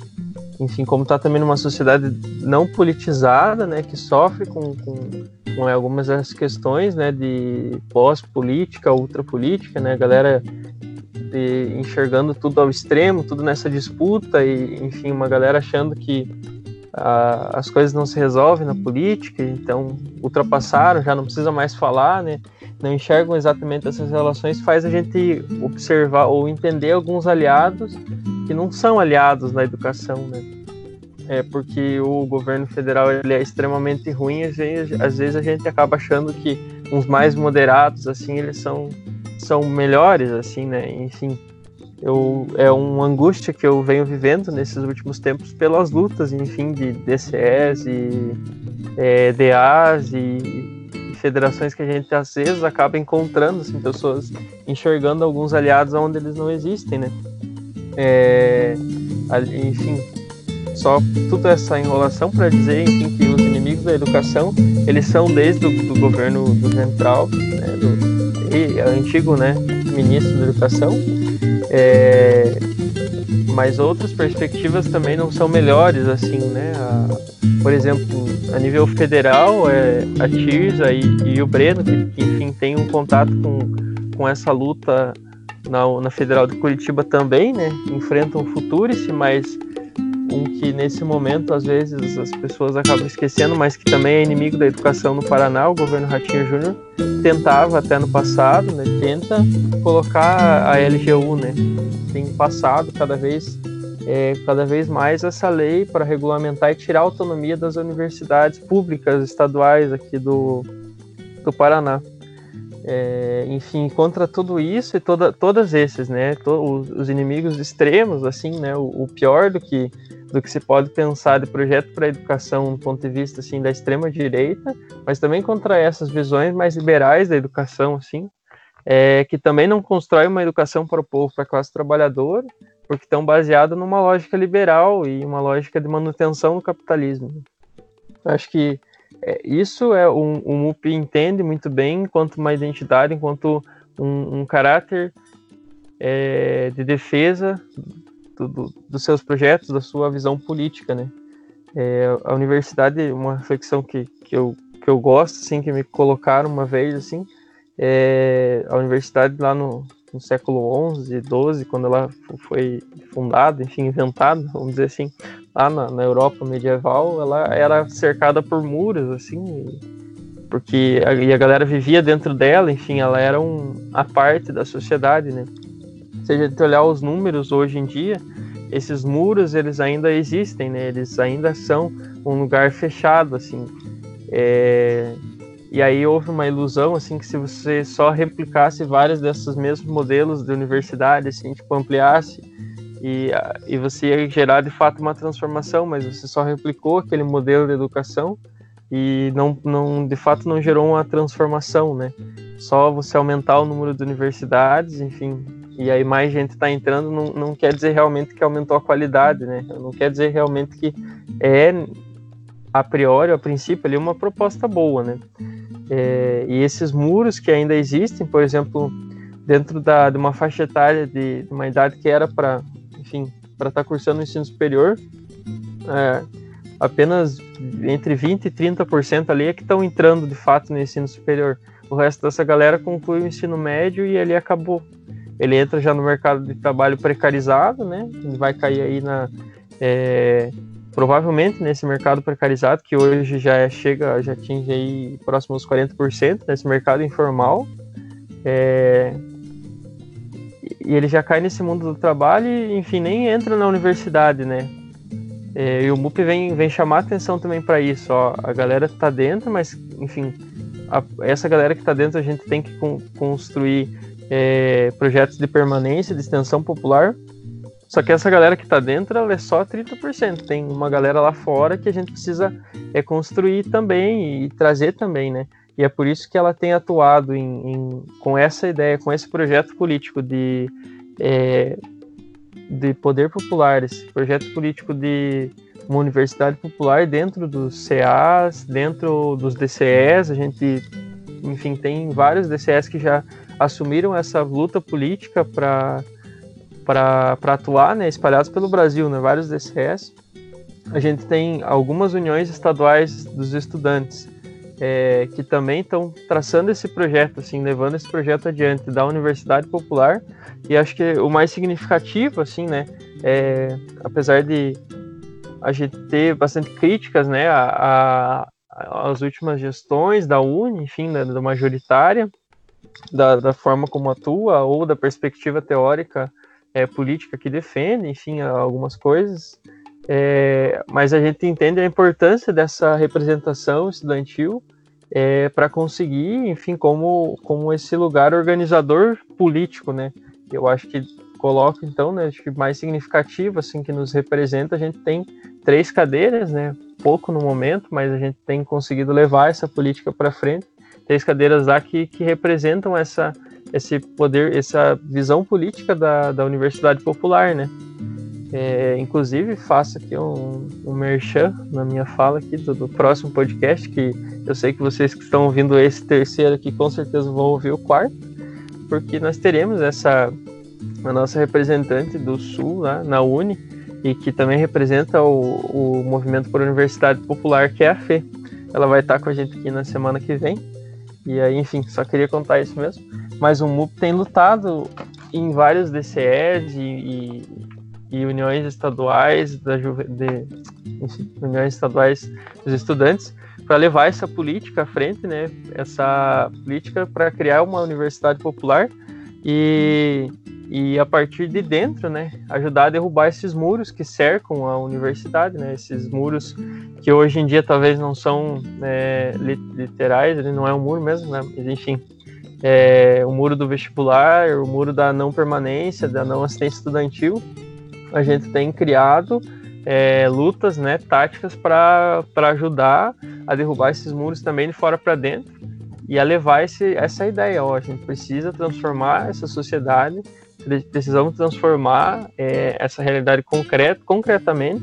enfim, como está também numa sociedade não politizada, né? Que sofre com, com com algumas das questões né, de pós-política, ultrapolítica, né, a galera de, enxergando tudo ao extremo, tudo nessa disputa e, enfim, uma galera achando que a, as coisas não se resolvem na política, então ultrapassaram, já não precisa mais falar, né? Não enxergam exatamente essas relações, faz a gente observar ou entender alguns aliados que não são aliados na educação, né? É porque o governo federal ele é extremamente ruim, às vezes, às vezes a gente acaba achando que uns mais moderados assim eles são são melhores assim, né? Enfim, eu, é uma angústia que eu venho vivendo nesses últimos tempos pelas lutas, enfim, de DCS e é, DAs e, e, federações que a gente às vezes acaba encontrando, assim, pessoas enxergando alguns aliados onde eles não existem, né? É, enfim, só toda essa enrolação para dizer, enfim, que os inimigos da educação, eles são desde o governo do central, né, do e, antigo, né, ministro da educação, é, mas outras perspectivas também não são melhores, assim, né? A, por exemplo, a nível federal, é, a Tirza e, e o Breno, que, que, enfim, tem um contato com, com essa luta na, na Federal de Curitiba também, né? Enfrentam o Futurice, mas um que nesse momento às vezes as pessoas acabam esquecendo, mas que também é inimigo da educação no Paraná, o governo Ratinho Júnior tentava até no passado, né, tenta colocar a LGU, né, tem passado cada vez é, cada vez mais essa lei para regulamentar e tirar a autonomia das universidades públicas estaduais aqui do, do Paraná. É, enfim, contra tudo isso e toda, todos esses, né, to, os, os, inimigos extremos, assim, né, o, o, pior do que do que se pode pensar de projeto para a educação do ponto de vista assim da extrema direita, mas também contra essas visões mais liberais da educação, assim, é, que também não constrói uma educação para o povo, para a classe trabalhadora, porque estão baseadas numa lógica liberal e uma lógica de manutenção do capitalismo. Acho que isso é um, o MUP entende muito bem enquanto uma identidade, enquanto um, um caráter é, de defesa do, do, dos seus projetos, da sua visão política, né? É, a universidade, uma reflexão que, que, eu, que eu gosto, assim, que me colocaram uma vez, assim, é, a universidade lá no, no século XI, XII, quando ela foi fundada, enfim, inventada, vamos dizer assim, lá na, na Europa medieval, ela era cercada por muros, assim, porque a, e a galera vivia dentro dela, enfim, ela era um, a parte da sociedade, né? Se a gente olhar os números hoje em dia, esses muros eles ainda existem, né? Eles ainda são um lugar fechado, assim. É... E aí houve uma ilusão, assim, que se você só replicasse vários desses mesmos modelos de universidade, assim, tipo, ampliasse e, e você ia gerar de fato uma transformação, mas você só replicou aquele modelo de educação e não, não de fato não gerou uma transformação, né? Só você aumentar o número de universidades, enfim, e aí mais gente está entrando, não, não quer dizer realmente que aumentou a qualidade, né? Não quer dizer realmente que é a priori, a princípio, ali uma proposta boa, né? É, e esses muros que ainda existem, por exemplo, dentro da, de uma faixa etária de, de uma idade que era para enfim, para estar tá cursando o ensino superior, é, apenas entre 20% e 30% ali é que estão entrando de fato no ensino superior. O resto dessa galera conclui o ensino médio e ele acabou. Ele entra já no mercado de trabalho precarizado, né? Ele vai cair aí na. É, provavelmente nesse mercado precarizado, que hoje já é, chega, já atinge aí próximo aos 40% nesse mercado informal. É, e ele já cai nesse mundo do trabalho e, enfim, nem entra na universidade, né? É, e o MUP vem, vem chamar atenção também para isso, ó. A galera tá dentro, mas, enfim, a, essa galera que tá dentro a gente tem que con construir é, projetos de permanência, de extensão popular. Só que essa galera que tá dentro, ela é só 30%. Tem uma galera lá fora que a gente precisa é, construir também e trazer também, né? E é por isso que ela tem atuado em, em com essa ideia, com esse projeto político de, é, de poder popular, esse projeto político de uma universidade popular dentro dos CAs, dentro dos DCEs. A gente, enfim, tem vários DCEs que já assumiram essa luta política para para atuar, né, espalhados pelo Brasil, né, vários DCEs. A gente tem algumas uniões estaduais dos estudantes é, que também estão traçando esse projeto, assim, levando esse projeto adiante da Universidade Popular. E acho que o mais significativo, assim, né, é, apesar de a gente ter bastante críticas, né, a, a, às últimas gestões da Uni, enfim, da, da majoritária, da, da, forma como atua ou da perspectiva teórica é, política que defende, enfim, algumas coisas. É, mas a gente entende a importância dessa representação estudantil é, para conseguir, enfim, como, como esse lugar organizador político, né? Eu acho que coloco, então, né, acho que mais significativo, assim, que nos representa, a gente tem três cadeiras, né? Pouco no momento, mas a gente tem conseguido levar essa política para frente. Três cadeiras lá que, que representam essa, esse poder, essa visão política da, da Universidade Popular, né? É, inclusive, faço aqui um, um merchan na minha fala aqui do, do, próximo podcast, que eu sei que vocês que estão ouvindo esse terceiro aqui com certeza vão ouvir o quarto, porque nós teremos essa a nossa representante do Sul lá na Uni e que também representa o, o movimento por Universidade Popular, que é a FE. Ela vai estar com a gente aqui na semana que vem. E aí, enfim, só queria contar isso mesmo. Mas o MUP tem lutado em vários DCEs e, e, e uniões estaduais da juve, de, uniões estaduais dos estudantes para levar essa política à frente, né? Essa política para criar uma universidade popular e e a partir de dentro, né, ajudar a derrubar esses muros que cercam a universidade, né, esses muros que hoje em dia talvez não são é, literais, ele não é um muro mesmo, né, mas enfim, é, o muro do vestibular, o muro da não permanência, da não assistência estudantil, a gente tem criado é, lutas, né, táticas para ajudar a derrubar esses muros também de fora para dentro e a levar esse, essa ideia, ó, a gente precisa transformar essa sociedade precisamos transformar é, essa realidade concreta, concretamente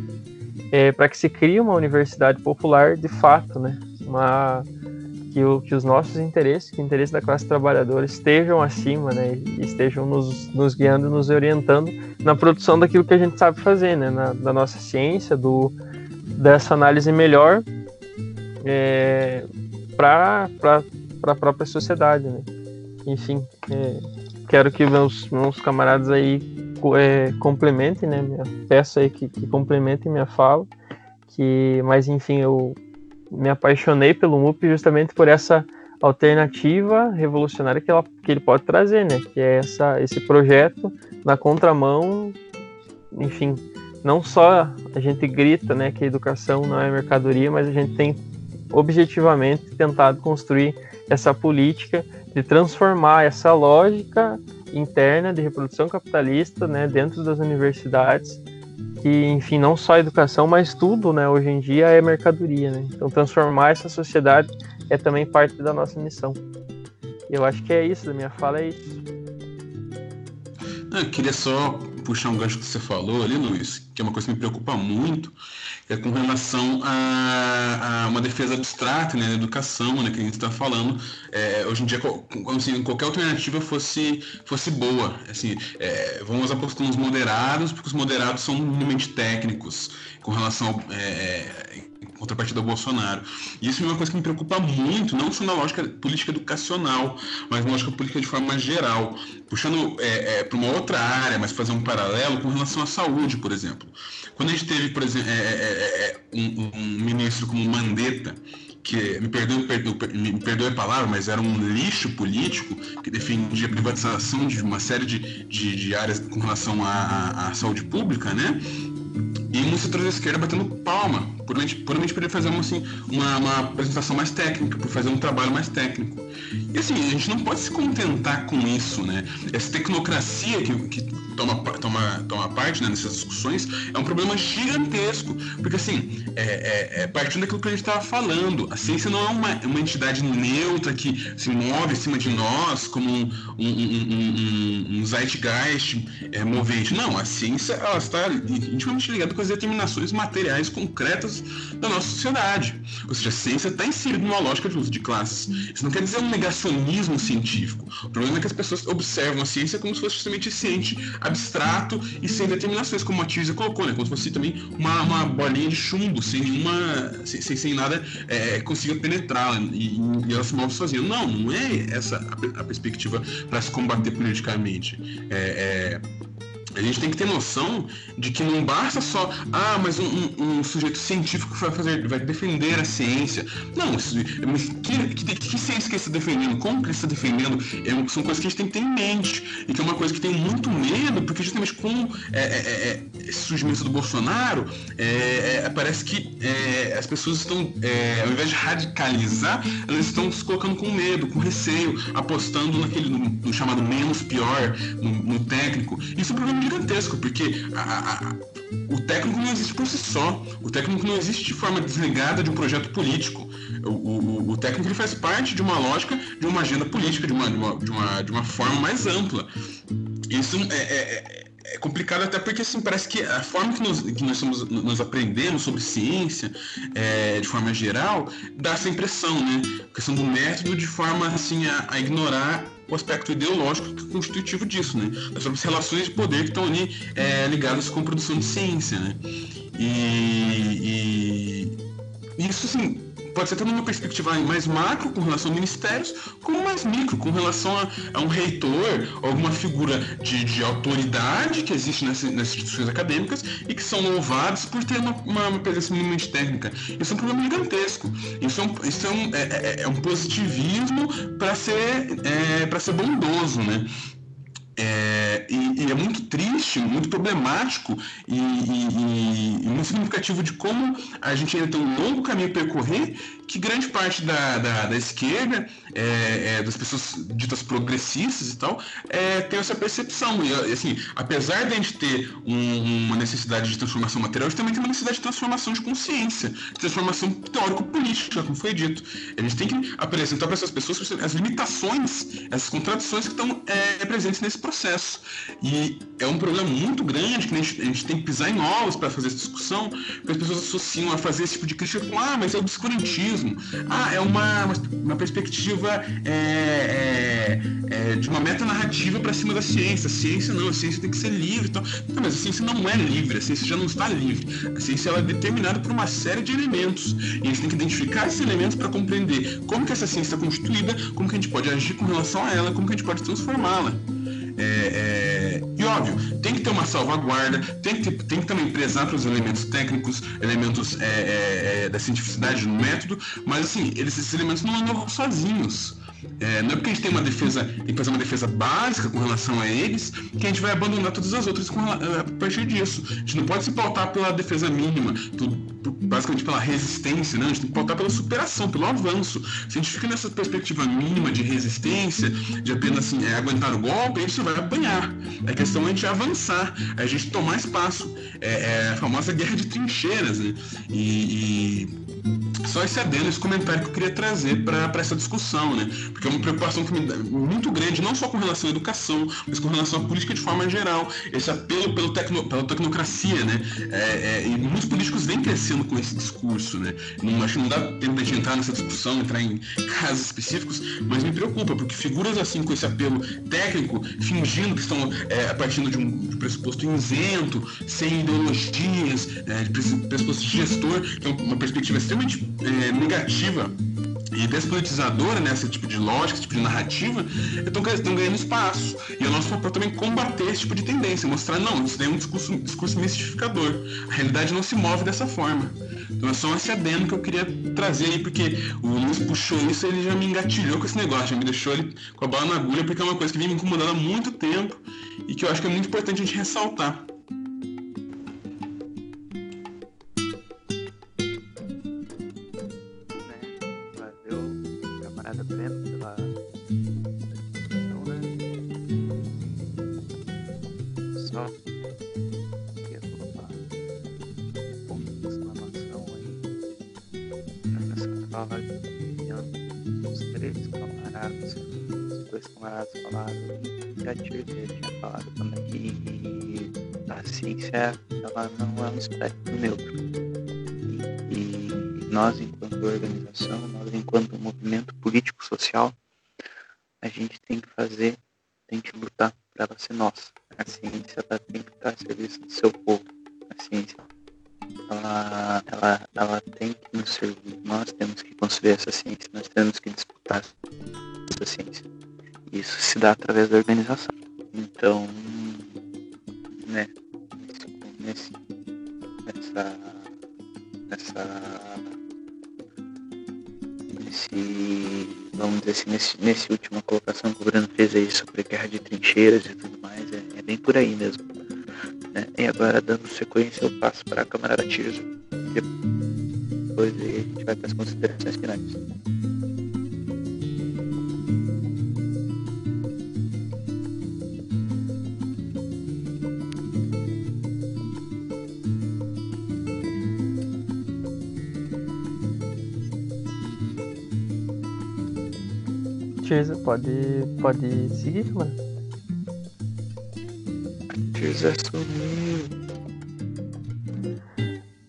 é, para que se crie uma universidade popular de fato, né? Uma, que, o, que os nossos interesses, que o interesse da classe trabalhadora estejam acima, né? Estejam nos, nos guiando, nos orientando na produção daquilo que a gente sabe fazer, né? Na, da nossa ciência, do, dessa análise melhor é, para a própria sociedade, né? Enfim, é, quero que meus, meus camaradas aí é, complementem, né? Minha peça aí que, que complemente minha fala. Que, mas enfim, eu me apaixonei pelo MUP justamente por essa alternativa revolucionária que, ela, que ele pode trazer, né? Que é essa, esse projeto na contramão, enfim, não só a gente grita, né, que a educação não é mercadoria, mas a gente tem objetivamente tentado construir essa política de transformar essa lógica interna de reprodução capitalista né, dentro das universidades, que, enfim, não só a educação, mas tudo, né, hoje em dia é mercadoria. Né? Então, transformar essa sociedade é também parte da nossa missão. Eu acho que é isso, da minha fala é isso. Eu queria só puxar um gancho que você falou ali, Luiz, que é uma coisa que me preocupa muito, é com relação a, a uma defesa abstrata né, da educação, né, que a gente está falando. É, hoje em dia, se qualquer alternativa fosse, fosse boa. Assim, é, vamos apostar nos moderados, porque os moderados são minimamente técnicos com relação ao, é, é contrapartida do Bolsonaro. E isso é uma coisa que me preocupa muito, não só na lógica política educacional, mas na lógica política de forma geral. Puxando é, é, para uma outra área, mas fazer um paralelo com relação à saúde, por exemplo. Quando a gente teve, por exemplo, é, é, é, um, um, ministro como Mandetta, que me perdoe, me perdoe a palavra, mas era um lixo político que defendia a privatização de uma série de, de, de áreas com relação à, à saúde pública, né? E um setor da esquerda batendo palma, puramente, puramente por ele fazer uma, assim, uma, uma, apresentação mais técnica, por fazer um trabalho mais técnico. E assim, a gente não pode se contentar com isso, né? Essa tecnocracia que, que toma, toma, toma parte né, nessas discussões é um problema gigantesco. Porque assim, é, é, é partindo daquilo que a gente estava falando, a ciência não é uma, uma entidade neutra que se move acima de nós como um, um, um, um zeitgeist é, movente. Não, a ciência ela está intimamente ligada com determinações materiais concretas da nossa sociedade. Ou seja, a ciência está inserida numa lógica de uso de classes. Isso não quer dizer um negacionismo científico. O problema é que as pessoas observam a ciência como se fosse justamente ciente, abstrato e sem determinações, como a Tisa colocou, né? Como se fosse também uma, uma bolinha de chumbo, sem nenhuma. sem, sem, sem nada é, consiga penetrá-la e, e, ela se move sozinha. Não, não é essa a, a perspectiva para se combater politicamente. É, é, A gente tem que ter noção de que não basta só, ah, mas um, um, um sujeito científico vai fazer, vai defender a ciência. Não, mas que, que, que ciência que ele está defendendo? Como que ele está defendendo? É, são coisas que a gente tem que ter em mente. E que é uma coisa que tem muito medo, porque justamente com é, é, é esse surgimento do Bolsonaro, é, é, parece que as pessoas estão, ao invés de radicalizar, elas estão se colocando com medo, com receio, apostando naquele no, no chamado menos pior, no, no técnico. Isso é um problema gigantesco, porque a, a, o técnico não existe por si só. O técnico não existe de forma desligada de um projeto político. O, o, o técnico ele faz parte de uma lógica, de uma agenda política, de uma, de uma, de uma, de uma forma mais ampla. Isso é, é, é, complicado até porque assim, parece que a forma que nós, que nós, somos, nós aprendemos sobre ciência, é, de forma geral, dá essa impressão, né? A questão do método de forma assim, a, a ignorar o aspecto ideológico que é constitutivo disso, né? As relações de poder que estão ali é, ligadas com a produção de ciência, né? E, e isso, assim, pode ser tanto uma perspectiva mais macro com relação a ministérios, como mais micro com relação a, a um reitor, alguma figura de, de autoridade que existe nessas, nessas, instituições acadêmicas e que são louvados por ter uma, uma, uma presença minimamente técnica. Isso é um problema gigantesco. Isso é um, isso é um, é, é, é um positivismo para ser, é, ser bondoso, né? É, e, e, é muito triste, muito problemático e, e, e, muito significativo de como a gente ainda tem um longo caminho a percorrer que grande parte da, da, da esquerda, é, é, das pessoas ditas progressistas e tal, é, tem essa percepção. E assim, apesar de a gente ter um, uma necessidade de transformação material, a gente também tem uma necessidade de transformação de consciência, transformação teórico-política, como foi dito. A gente tem que apresentar para essas pessoas as limitações, essas contradições que estão é, presentes nesse processo. E é um problema muito grande que a gente, a gente tem que pisar em ovos para fazer essa discussão, porque as pessoas associam a fazer esse tipo de crítica com, ah, mas é obscurantismo mesmo. Ah, é uma, uma perspectiva é, é, é, de uma metanarrativa para cima da ciência. A ciência não, a ciência tem que ser livre. Então, não, mas a ciência não é livre, a ciência já não está livre. A ciência ela é determinada por uma série de elementos. E a gente tem que identificar esses elementos para compreender como que essa ciência está constituída, como que a gente pode agir com relação a ela, como que a gente pode transformá-la. É, é, e óbvio, tem que ter uma salvaguarda, tem que, tem que também prezar para os elementos técnicos, elementos é, é, é, da cientificidade no método, mas assim, eles, esses elementos não andam sozinhos. É, não é porque a gente tem uma defesa, tem que fazer uma defesa básica com relação a eles, que a gente vai abandonar todas as outras com, a partir disso. A gente não pode se pautar pela defesa mínima, basicamente pela resistência, né? a gente tem que pautar pela superação, pelo avanço. Se a gente fica nessa perspectiva mínima de resistência, de apenas assim, é, aguentar o golpe, a gente vai apanhar. A questão é a gente avançar, é a gente tomar espaço. É, é a famosa guerra de trincheiras, né? e, e só esse adendo, esse comentário que eu queria trazer para essa discussão, né? Porque é uma preocupação que me dá, muito grande, não só com relação à educação, mas com relação à política de forma geral. Esse apelo pelo tecno, pela tecnocracia, né? É, é, e muitos políticos vêm crescendo com esse discurso, né? Não, acho que não dá tempo de entrar nessa discussão, entrar em casos específicos, mas me preocupa, porque figuras assim com esse apelo técnico, fingindo que estão é, partindo de um, de pressuposto isento, sem ideologias, é, de pressuposto gestor, que é uma perspectiva extremamente é, negativa e despolitizadora nesse tipo de lógica, esse tipo de narrativa, estão ganhando espaço. E o nosso papel também combater esse tipo de tendência, mostrar, não, isso daí é um discurso, discurso mistificador. A realidade não se move dessa forma. Então é só esse adendo que eu queria trazer aí, porque o Luiz puxou isso ele já me engatilhou com esse negócio, já me deixou com a bala na agulha, porque é uma coisa que vem me incomodando há muito tempo e que eu acho que é muito importante a gente ressaltar. Ciência ela não é um espectro neutro. E, e nós, enquanto organização, nós, enquanto movimento político-social, a gente tem que fazer, tem que lutar para ela ser nossa. A ciência ela tem que estar a serviço do seu povo. A ciência ela, ela, ela tem que nos servir. Nós temos que construir essa ciência, nós temos que disputar essa ciência. Isso se dá através da organização. Então, né, nesse, nessa, nessa, nesse, vamos dizer assim, nesse, nesse última colocação que o Bruno fez aí sobre guerra de trincheiras e tudo mais, é, é bem por aí mesmo. Né? E agora, dando sequência, eu passo para a camarada Tirso. Depois aí a gente vai para as considerações finais. Tirza, pode, pode seguir, mano. Tirza sumiu.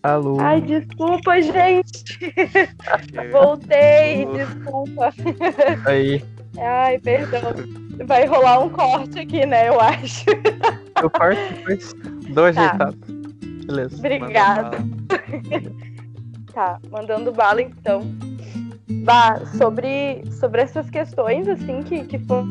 Alô? Ai, desculpa, gente. Voltei, desculpa. Aí. Ai, perdão. Vai rolar um corte aqui, né? Eu acho. Eu corto depois dou ajeitado. Tá. Beleza. Obrigada. tá, mandando bala então. Bah, sobre, sobre essas questões assim que, que for,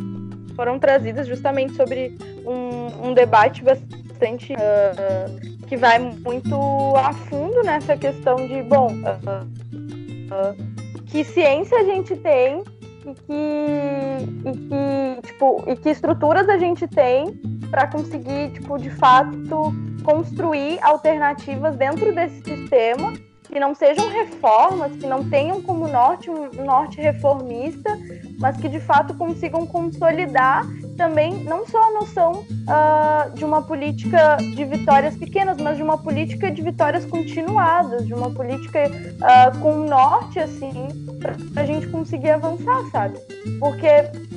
foram trazidas justamente sobre um, um debate bastante uh, que vai muito a fundo nessa questão de bom uh, uh, que ciência a gente tem e que, e que tipo e que estruturas a gente tem para conseguir tipo de fato construir alternativas dentro desse sistema que não sejam reformas, que não tenham como norte um norte reformista, mas que de fato consigam consolidar também não só a noção uh, de uma política de vitórias pequenas, mas de uma política de vitórias continuadas, de uma política uh, com norte, assim, para a gente conseguir avançar, sabe? Porque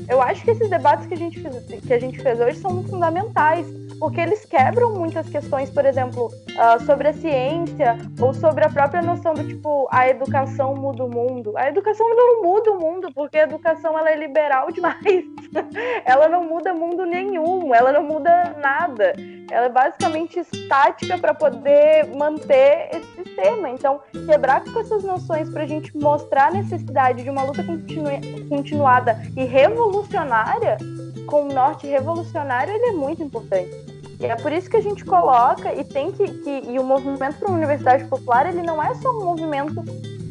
eu acho que esses debates que a gente fez, que a gente fez hoje são fundamentais porque eles quebram muitas questões, por exemplo, uh, sobre a ciência ou sobre a própria noção do tipo a educação muda o mundo. A educação não muda o mundo, porque a educação ela é liberal demais. ela não muda mundo nenhum, ela não muda nada. Ela é basicamente estática para poder manter esse sistema. Então, quebrar com essas noções para a gente mostrar a necessidade de uma luta continu continuada e revolucionária com o norte revolucionário, ele é muito importante. E é por isso que a gente coloca e tem que, que e o movimento para uma universidade popular ele não é só um movimento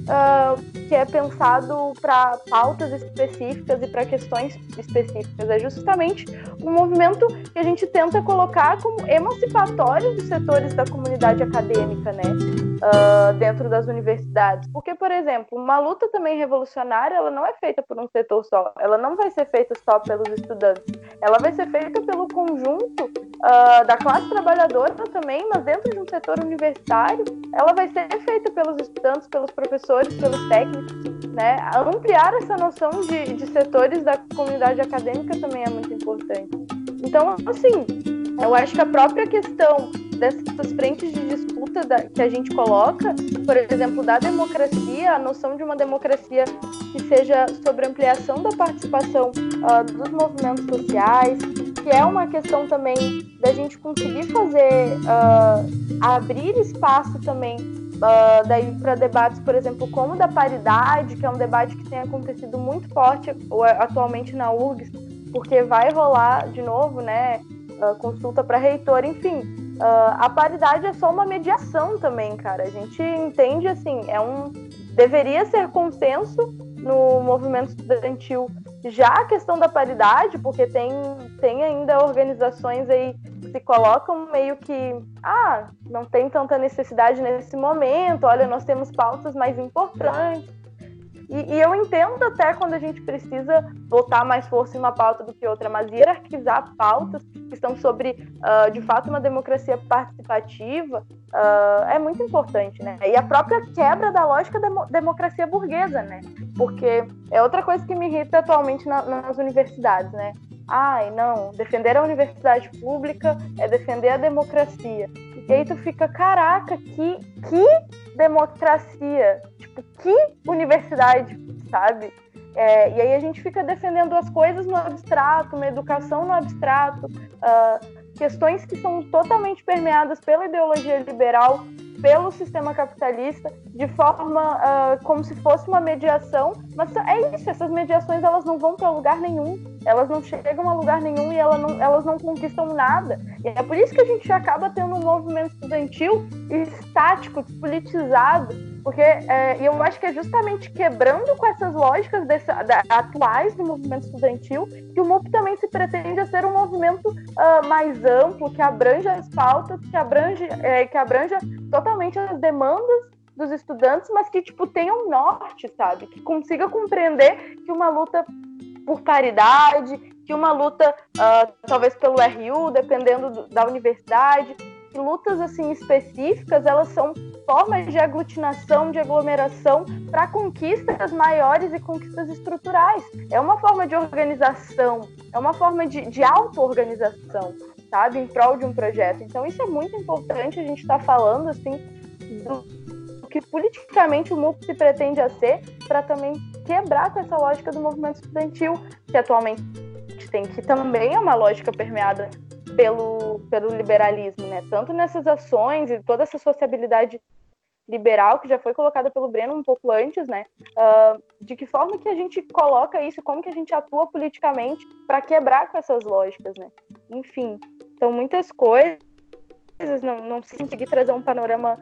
uh, que é pensado para pautas específicas e para questões específicas. É justamente um movimento que a gente tenta colocar como emancipatório dos setores da comunidade acadêmica, né? Uh, dentro das universidades. Porque, por exemplo, uma luta também revolucionária, ela não é feita por um setor só. Ela não vai ser feita só pelos estudantes. Ela vai ser feita pelo conjunto uh, da classe trabalhadora também, mas dentro de um setor universitário, ela vai ser feita pelos estudantes, pelos professores, pelos técnicos, né? Ampliar essa noção de, de setores da comunidade acadêmica também é muito importante. Então, assim, eu acho que a própria questão dessas frentes de disputa da, que a gente coloca, por exemplo, da democracia, a noção de uma democracia que seja sobre ampliação da participação uh, dos movimentos sociais, que é uma questão também da gente conseguir fazer, uh, abrir espaço também uh, daí para debates, por exemplo, como da paridade, que é um debate que tem acontecido muito forte atualmente na URGS, porque vai rolar de novo, né, consulta para reitor, enfim. Uh, a paridade é só uma mediação também, cara. A gente entende assim, é um deveria ser consenso no movimento estudantil já a questão da paridade, porque tem, tem ainda organizações aí que se colocam meio que, ah, não tem tanta necessidade nesse momento, olha, nós temos pautas mais importantes. E, e, eu entendo até quando a gente precisa botar mais força em uma pauta do que outra, mas hierarquizar pautas que estão sobre, uh, de fato, uma democracia participativa uh, é muito importante, né? E a própria quebra da lógica da democracia burguesa, né? Porque é outra coisa que me irrita atualmente na, nas universidades, né? Ai, não, defender a universidade pública é defender a democracia. E aí tu fica, caraca, que, que democracia? Tipo, que universidade, sabe? É, e aí a gente fica defendendo as coisas no abstrato, uma educação no abstrato, uh, questões que são totalmente permeadas pela ideologia liberal, pelo sistema capitalista, de forma uh, como se fosse uma mediação. Mas é isso, essas mediações elas não vão para lugar nenhum elas não chegam a lugar nenhum e elas não, elas não conquistam nada. E é por isso que a gente acaba tendo um movimento estudantil estático, politizado, porque é, eu acho que é justamente quebrando com essas lógicas desse, da, atuais do movimento estudantil que o MUP também se pretende ser um movimento uh, mais amplo, que abrange as pautas, que abrange, é, que abranja totalmente as demandas dos estudantes, mas que tipo tenha um norte, sabe? Que consiga compreender que uma luta por paridade, que uma luta uh, talvez pelo RU, dependendo do, da universidade, lutas assim específicas, elas são formas de aglutinação, de aglomeração para conquistas maiores e conquistas estruturais. É uma forma de organização, é uma forma de, de auto-organização, sabe, em prol de um projeto. Então isso é muito importante a gente estar tá falando assim do que politicamente o MUP se pretende a ser para também quebrar com essa lógica do movimento estudantil, que atualmente tem, que também é uma lógica permeada pelo, pelo liberalismo, né? Tanto nessas ações e toda essa sociabilidade liberal que já foi colocada pelo Breno um pouco antes, né? Uh, de que forma que a gente coloca isso, como que a gente atua politicamente para quebrar com essas lógicas, né? Enfim, são muitas coisas, não, não consegui trazer um panorama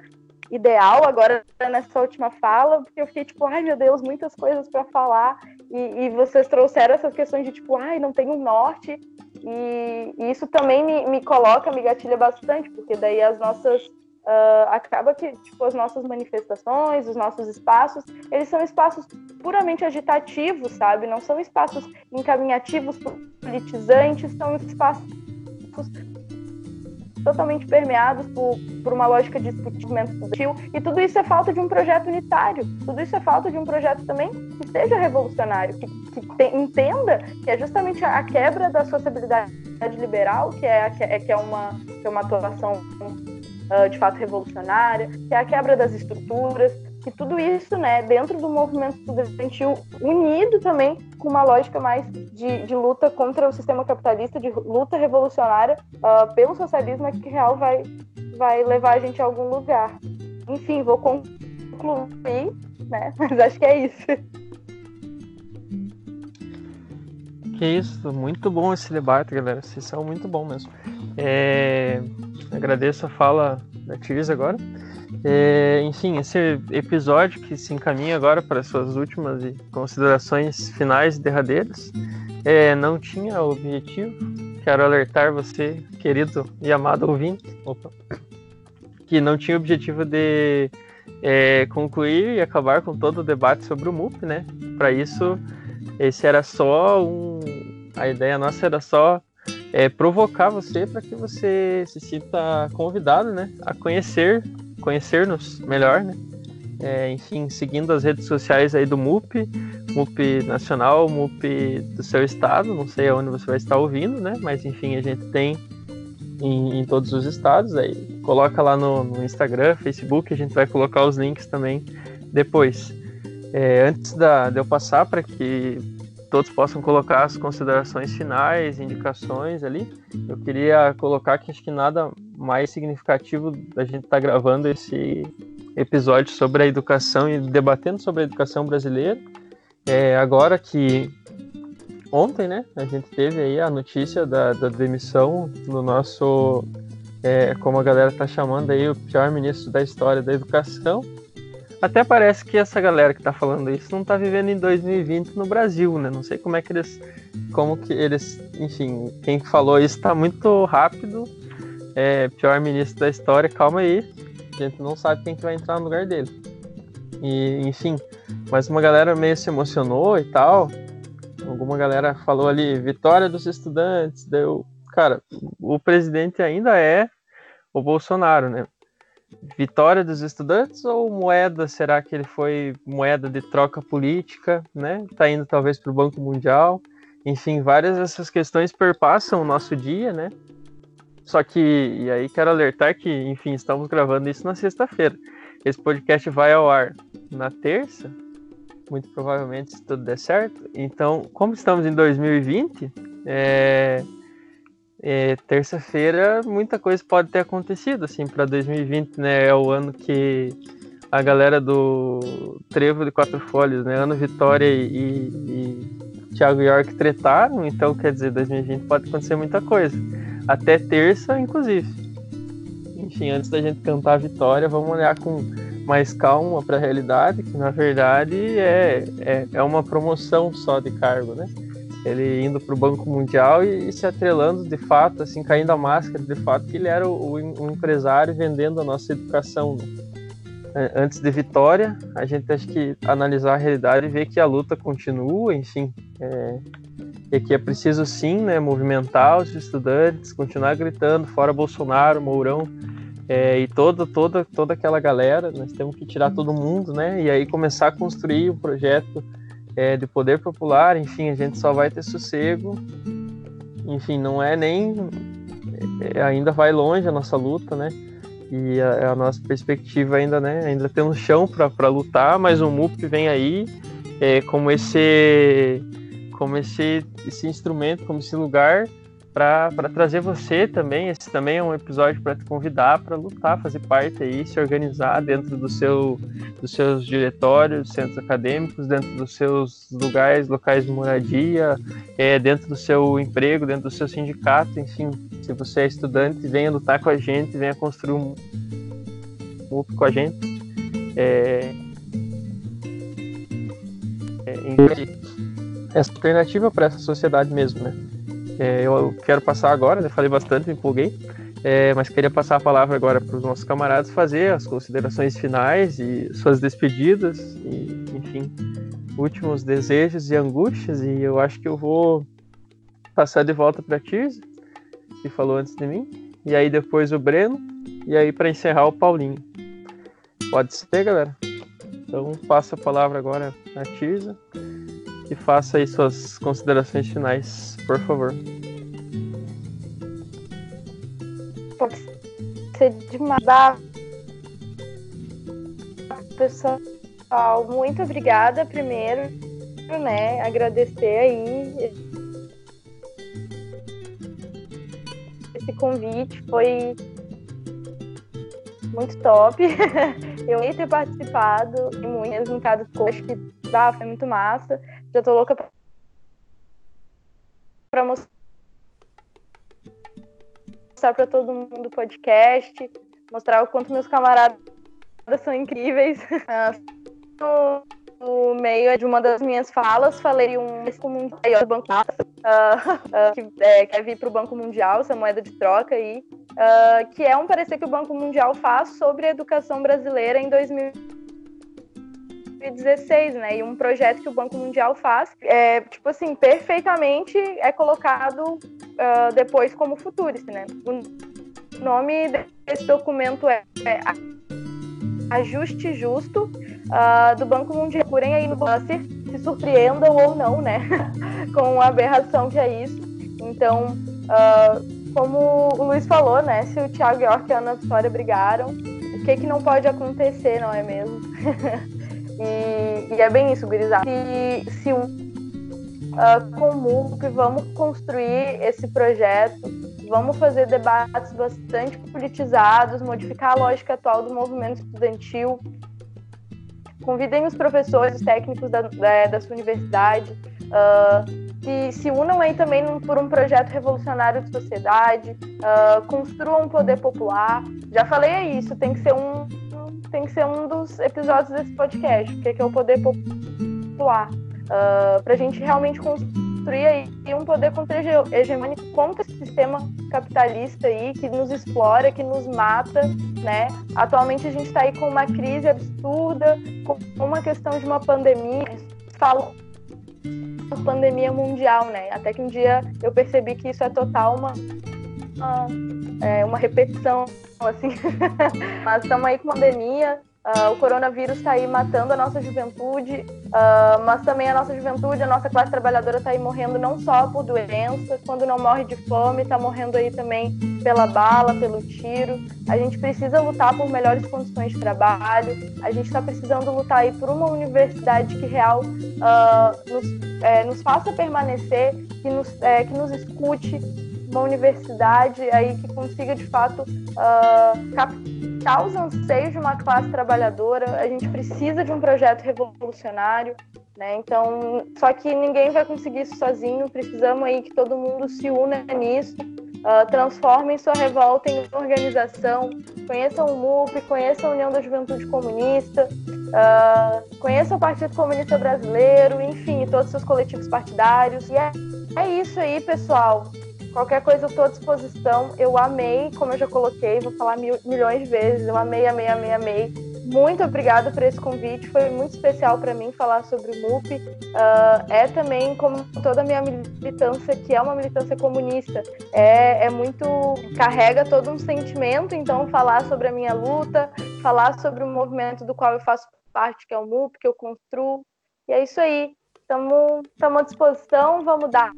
ideal agora nessa última fala, porque eu fiquei tipo, ai meu Deus, muitas coisas para falar, e, e, vocês trouxeram essas questões de tipo, ai, não tem um norte, e, e isso também me, me coloca, me gatilha bastante, porque daí as nossas. Uh, acaba que tipo, as nossas manifestações, os nossos espaços, eles são espaços puramente agitativos, sabe? Não são espaços encaminhativos, politizantes, são espaços totalmente permeados por, por uma lógica de discutimento estudantil, e tudo isso é falta de um projeto unitário, tudo isso é falta de um projeto também que seja revolucionário, que, que te, entenda que é justamente a quebra da sociabilidade liberal, que é, que é, que é, uma, que é uma atuação uh, de fato revolucionária, que é a quebra das estruturas, que tudo isso, né, dentro do movimento estudantil, unido também com uma lógica mais de, de luta contra o sistema capitalista, de luta revolucionária uh, pelo socialismo, é que real vai, vai levar a gente a algum lugar. Enfim, vou concluir, né, mas acho que é isso. Que isso, muito bom esse debate, galera. Vocês são muito bom mesmo. É, agradeço a fala da Tiris agora. É, enfim, esse episódio que se encaminha agora para suas últimas considerações finais e derradeiras, é, não tinha objetivo. Quero alertar você, querido e amado ouvinte, opa, que não tinha objetivo de é, concluir e acabar com todo o debate sobre o MUP, né? Para isso, esse era só um. A ideia nossa era só é, provocar você para que você se sinta convidado, né, a conhecer conhecer-nos melhor, né? É, enfim, seguindo as redes sociais aí do MUP, MUP Nacional, MUP do seu estado, não sei aonde você vai estar ouvindo, né? Mas enfim, a gente tem em, em todos os estados, aí coloca lá no, no, Instagram, Facebook, a gente vai colocar os links também depois. É, antes da, de eu passar para que todos possam colocar as considerações finais, indicações ali. Eu queria colocar que acho que nada mais significativo da gente estar tá gravando esse episódio sobre a educação e debatendo sobre a educação brasileira. É, agora que ontem, né, a gente teve aí a notícia da, da demissão do nosso, é, como a galera está chamando aí, o pior ministro da história da educação, até parece que essa galera que tá falando isso não tá vivendo em 2020 no Brasil, né? Não sei como é que eles. Como que eles. Enfim, quem falou isso tá muito rápido. É, pior ministro da história, calma aí. A gente não sabe quem que vai entrar no lugar dele. E, enfim, mas uma galera meio se emocionou e tal. Alguma galera falou ali, vitória dos estudantes. Deu. Cara, o presidente ainda é o Bolsonaro, né? vitória dos estudantes ou moeda? Será que ele foi moeda de troca política, né? Tá indo talvez para o Banco Mundial. Enfim, várias dessas questões perpassam o nosso dia, né? Só que, e aí quero alertar que, enfim, estamos gravando isso na sexta-feira. Esse podcast vai ao ar na terça, muito provavelmente, se tudo der certo. Então, como estamos em 2020, é, é, terça-feira muita coisa pode ter acontecido assim para 2020 né é o ano que a galera do Trevo de Quatro Folhas né ano Vitória e, e Thiago York tretaram, então quer dizer, 2020 pode acontecer muita coisa. Até terça, inclusive. Enfim, antes da gente cantar a vitória, vamos olhar com mais calma para a realidade, que na verdade é, é, é uma promoção só de cargo, né? Ele indo para o Banco Mundial e, e, se atrelando de fato, assim, caindo a máscara de fato, que ele era o, o, empresário vendendo a nossa educação. Né? Antes de vitória, a gente acho que analisar a realidade e ver que a luta continua, enfim, é, e que é preciso sim, né, movimentar os estudantes, continuar gritando fora Bolsonaro, Mourão, é, e toda, toda, toda aquela galera, nós temos que tirar todo mundo, né? E aí começar a construir o um projeto é, de poder popular, enfim, a gente só vai ter sossego. Enfim, não é nem. É, ainda vai longe a nossa luta, né? E a, a nossa perspectiva ainda, né? Ainda temos chão para lutar, mas o MUP vem aí é, como esse como esse, esse instrumento, como esse lugar para trazer você também. Esse também é um episódio para te convidar para lutar, fazer parte aí, se organizar dentro do seu, dos seus diretórios, centros acadêmicos, dentro dos seus lugares, locais de moradia, é, dentro do seu emprego, dentro do seu sindicato, enfim. Se você é estudante, venha lutar com a gente, venha construir um grupo com a gente. É, é, essa alternativa para essa sociedade mesmo, né? É, eu quero passar agora, né, falei bastante, me empolguei, é, mas queria passar a palavra agora para os nossos camaradas fazer as considerações finais e suas despedidas, e, enfim, últimos desejos e angústias, e eu acho que eu vou passar de volta para a Tirza, que falou antes de mim, e aí depois o Breno, e aí para encerrar o Paulinho. Pode ser, galera? Então passo a palavra agora à Tirza e faça aí suas considerações finais, por favor. Pode ser demais. Pessoal, muito obrigada primeiro, né? Agradecer aí esse convite, foi muito top. Eu ia ter participado e muito mesmo, cada acho que ah, foi muito massa. Já tô louca pra mostrar para todo mundo o podcast, mostrar o quanto meus camaradas são incríveis. Ah, no meio de uma das minhas falas, falei um comum do Banco. Uh, uh, que é, quer vir para o Banco Mundial, essa moeda de troca aí, uh, que é um parecer que o Banco Mundial faz sobre a educação brasileira em 2000 2016, né? E um projeto que o Banco Mundial faz, é, tipo assim, perfeitamente é colocado uh, depois como Futurist, né? O nome desse documento é, é Ajuste Justo uh, do Banco Mundial. Procurem aí no se, se surpreendam ou não, né? Com a aberração que é isso. Então, uh, como o Luiz falou, né? Se o Thiago York e a Ana Vitória brigaram, o que, que não pode acontecer, não é mesmo? E, e é bem isso, gurizada. Se, se uh, com o vamos construir esse projeto, vamos fazer debates bastante politizados, modificar a lógica atual do movimento estudantil. Convidem os professores, os técnicos da, da, da sua universidade, uh, que se unam aí também num, por um projeto revolucionário de sociedade, uh, construam um poder popular. Já falei é isso, tem que ser um, tem que ser um dos episódios desse podcast, que é o poder popular. Uh, ah, para a gente realmente construir aí um poder contra-hegemônico contra esse sistema capitalista aí que nos explora, que nos mata, né? Atualmente a gente está aí com uma crise absurda, com uma questão de uma pandemia. Falo pandemia mundial, né? Até que um dia eu percebi que isso é total uma, é, uma repetição assim. Mas estamos aí com pandemia, uh, o coronavírus está aí matando a nossa juventude, uh, mas também a nossa juventude, a nossa classe trabalhadora está aí morrendo não só por doença, quando não morre de fome, está morrendo aí também pela bala, pelo tiro. A gente precisa lutar por melhores condições de trabalho, a gente está precisando lutar aí por uma universidade que real uh, nos, é, nos faça permanecer, que nos, é, que nos escute, uma universidade aí que consiga de fato uh, captar os anseios de uma classe trabalhadora. A gente precisa de um projeto revolucionário. Né? Então, só que ninguém vai conseguir isso sozinho, precisamos aí que todo mundo se una nisso, uh, transformem sua revolta em organização, conheçam o MUP, conheçam a União da Juventude Comunista, uh, conheçam o Partido Comunista Brasileiro, enfim, todos os seus coletivos partidários. E é, é isso aí, pessoal. Qualquer coisa eu estou à disposição. Eu amei, como eu já coloquei, vou falar mil, milhões de vezes. Eu amei, amei, amei, amei muito obrigada por esse convite. Foi muito especial para mim falar sobre o MUP. Uh, é também, como toda a minha militância, que é uma militância comunista, é, é muito. carrega todo um sentimento. Então, falar sobre a minha luta, falar sobre o movimento do qual eu faço parte, que é o MUP, que eu construo. E é isso aí. Estamos à disposição. Vamos dar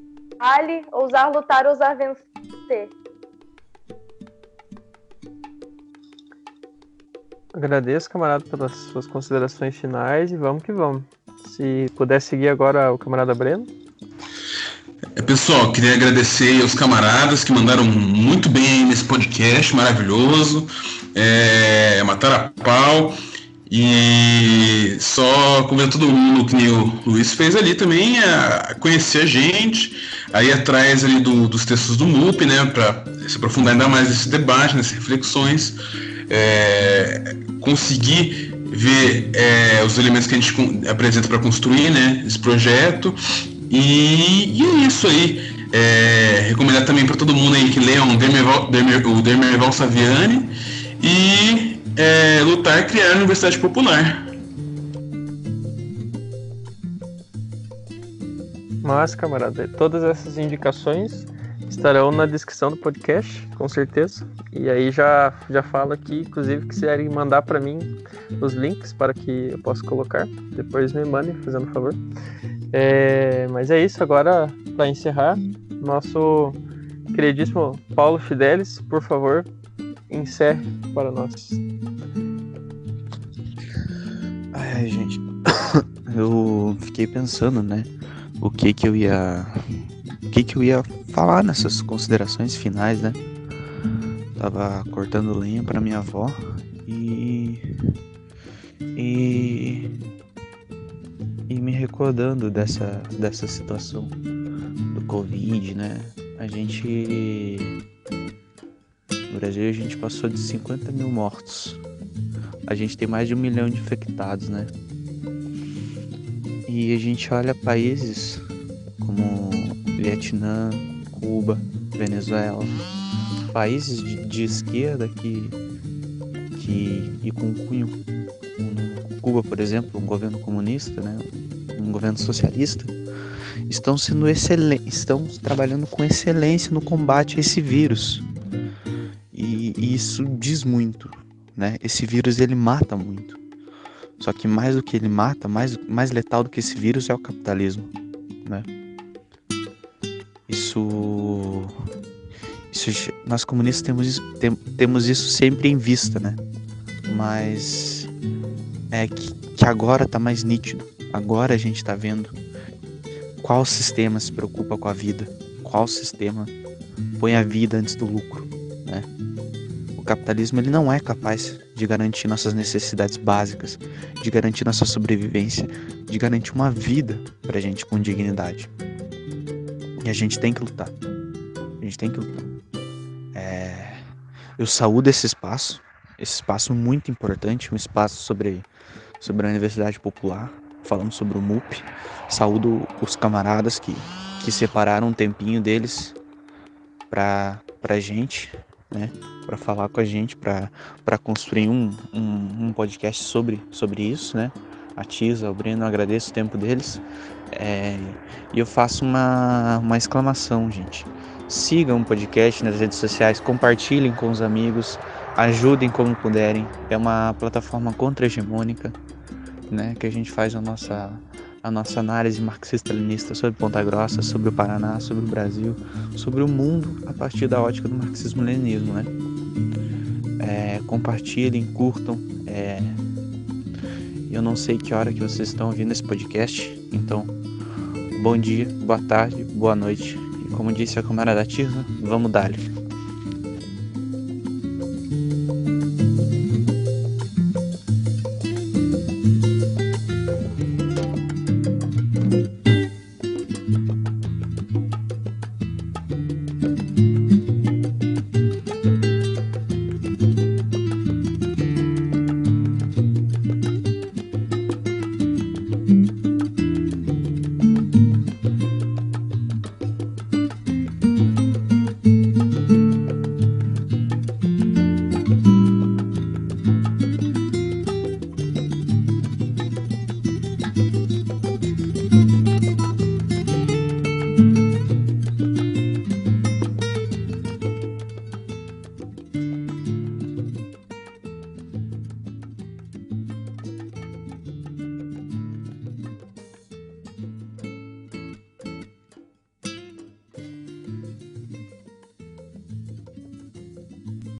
ali, ousar lutar, ousar vencer. Agradeço, camarada, pelas suas considerações finais e vamos que vamos. Se puder seguir agora o camarada Breno. É, pessoal, queria agradecer aos camaradas que mandaram muito bem nesse podcast maravilhoso. É, mataram a pau. E só convidar todo mundo, que o Luiz fez ali também, a conhecer a gente, aí atrás ali do, dos textos do MUP, né, para se aprofundar ainda mais nesse debate, nessas reflexões é, conseguir ver é, os elementos que a gente apresenta para construir né, esse projeto. E, e é isso aí. É, recomendar também para todo mundo aí que leiam o Demerval Saviani e é, lutar e criar a Universidade Popular. Mas, camarada, todas essas indicações estarão na descrição do podcast, com certeza. E aí já, já falo aqui, inclusive, que se quiserem mandar para mim os links para que eu possa colocar, depois me mandem, fazendo favor. É, mas é isso, agora para encerrar, nosso queridíssimo Paulo Fidelis, por favor, encerre para nós. Ai, gente, eu fiquei pensando, né, o que que eu ia que, que eu ia falar nessas considerações finais, né? Tava cortando lenha para minha avó e. E. E me recordando dessa, dessa situação do Covid, né? A gente. No Brasil a gente passou de 50 mil mortos. A gente tem mais de um milhão de infectados, né? E a gente olha países como Vietnã, Cuba, Venezuela, países de, de esquerda que, que e com cunho, Cuba, por exemplo, um governo comunista, né, um governo socialista, estão sendo estão trabalhando com excelência no combate a esse vírus. E, e isso diz muito, né? Esse vírus ele mata muito. Só que mais do que ele mata, mais, mais letal do que esse vírus é o capitalismo, né? Isso, isso nós comunistas temos tem, temos isso sempre em vista, né? Mas é que, que agora tá mais nítido. Agora a gente tá vendo qual sistema se preocupa com a vida, qual sistema põe a vida antes do lucro? O capitalismo ele não é capaz de garantir nossas necessidades básicas, de garantir nossa sobrevivência, de garantir uma vida pra gente com dignidade. E a gente tem que lutar. A gente tem que lutar. É... Eu saúdo esse espaço, esse espaço muito importante, um espaço sobre, sobre a Universidade Popular, falando sobre o MUP. Saúdo os camaradas que, que separaram um tempinho deles para a gente, né? Para falar com a gente, para construir um, um, um, podcast sobre, sobre isso, né? A Tisa, o Breno, agradeço o tempo deles. É, e eu faço uma, uma exclamação, gente. Sigam o podcast nas redes sociais, compartilhem com os amigos, ajudem como puderem. É uma plataforma contra-hegemônica, né, que a gente faz a nossa, a nossa análise marxista-leninista sobre Ponta Grossa, sobre o Paraná, sobre o Brasil, sobre o mundo a partir da ótica do marxismo-leninismo, né? É, compartilhem, curtam. É, eu não sei que hora que vocês estão ouvindo esse podcast, então bom dia, boa tarde, boa noite. E como disse a camarada Tirna, vamos dar-lhe.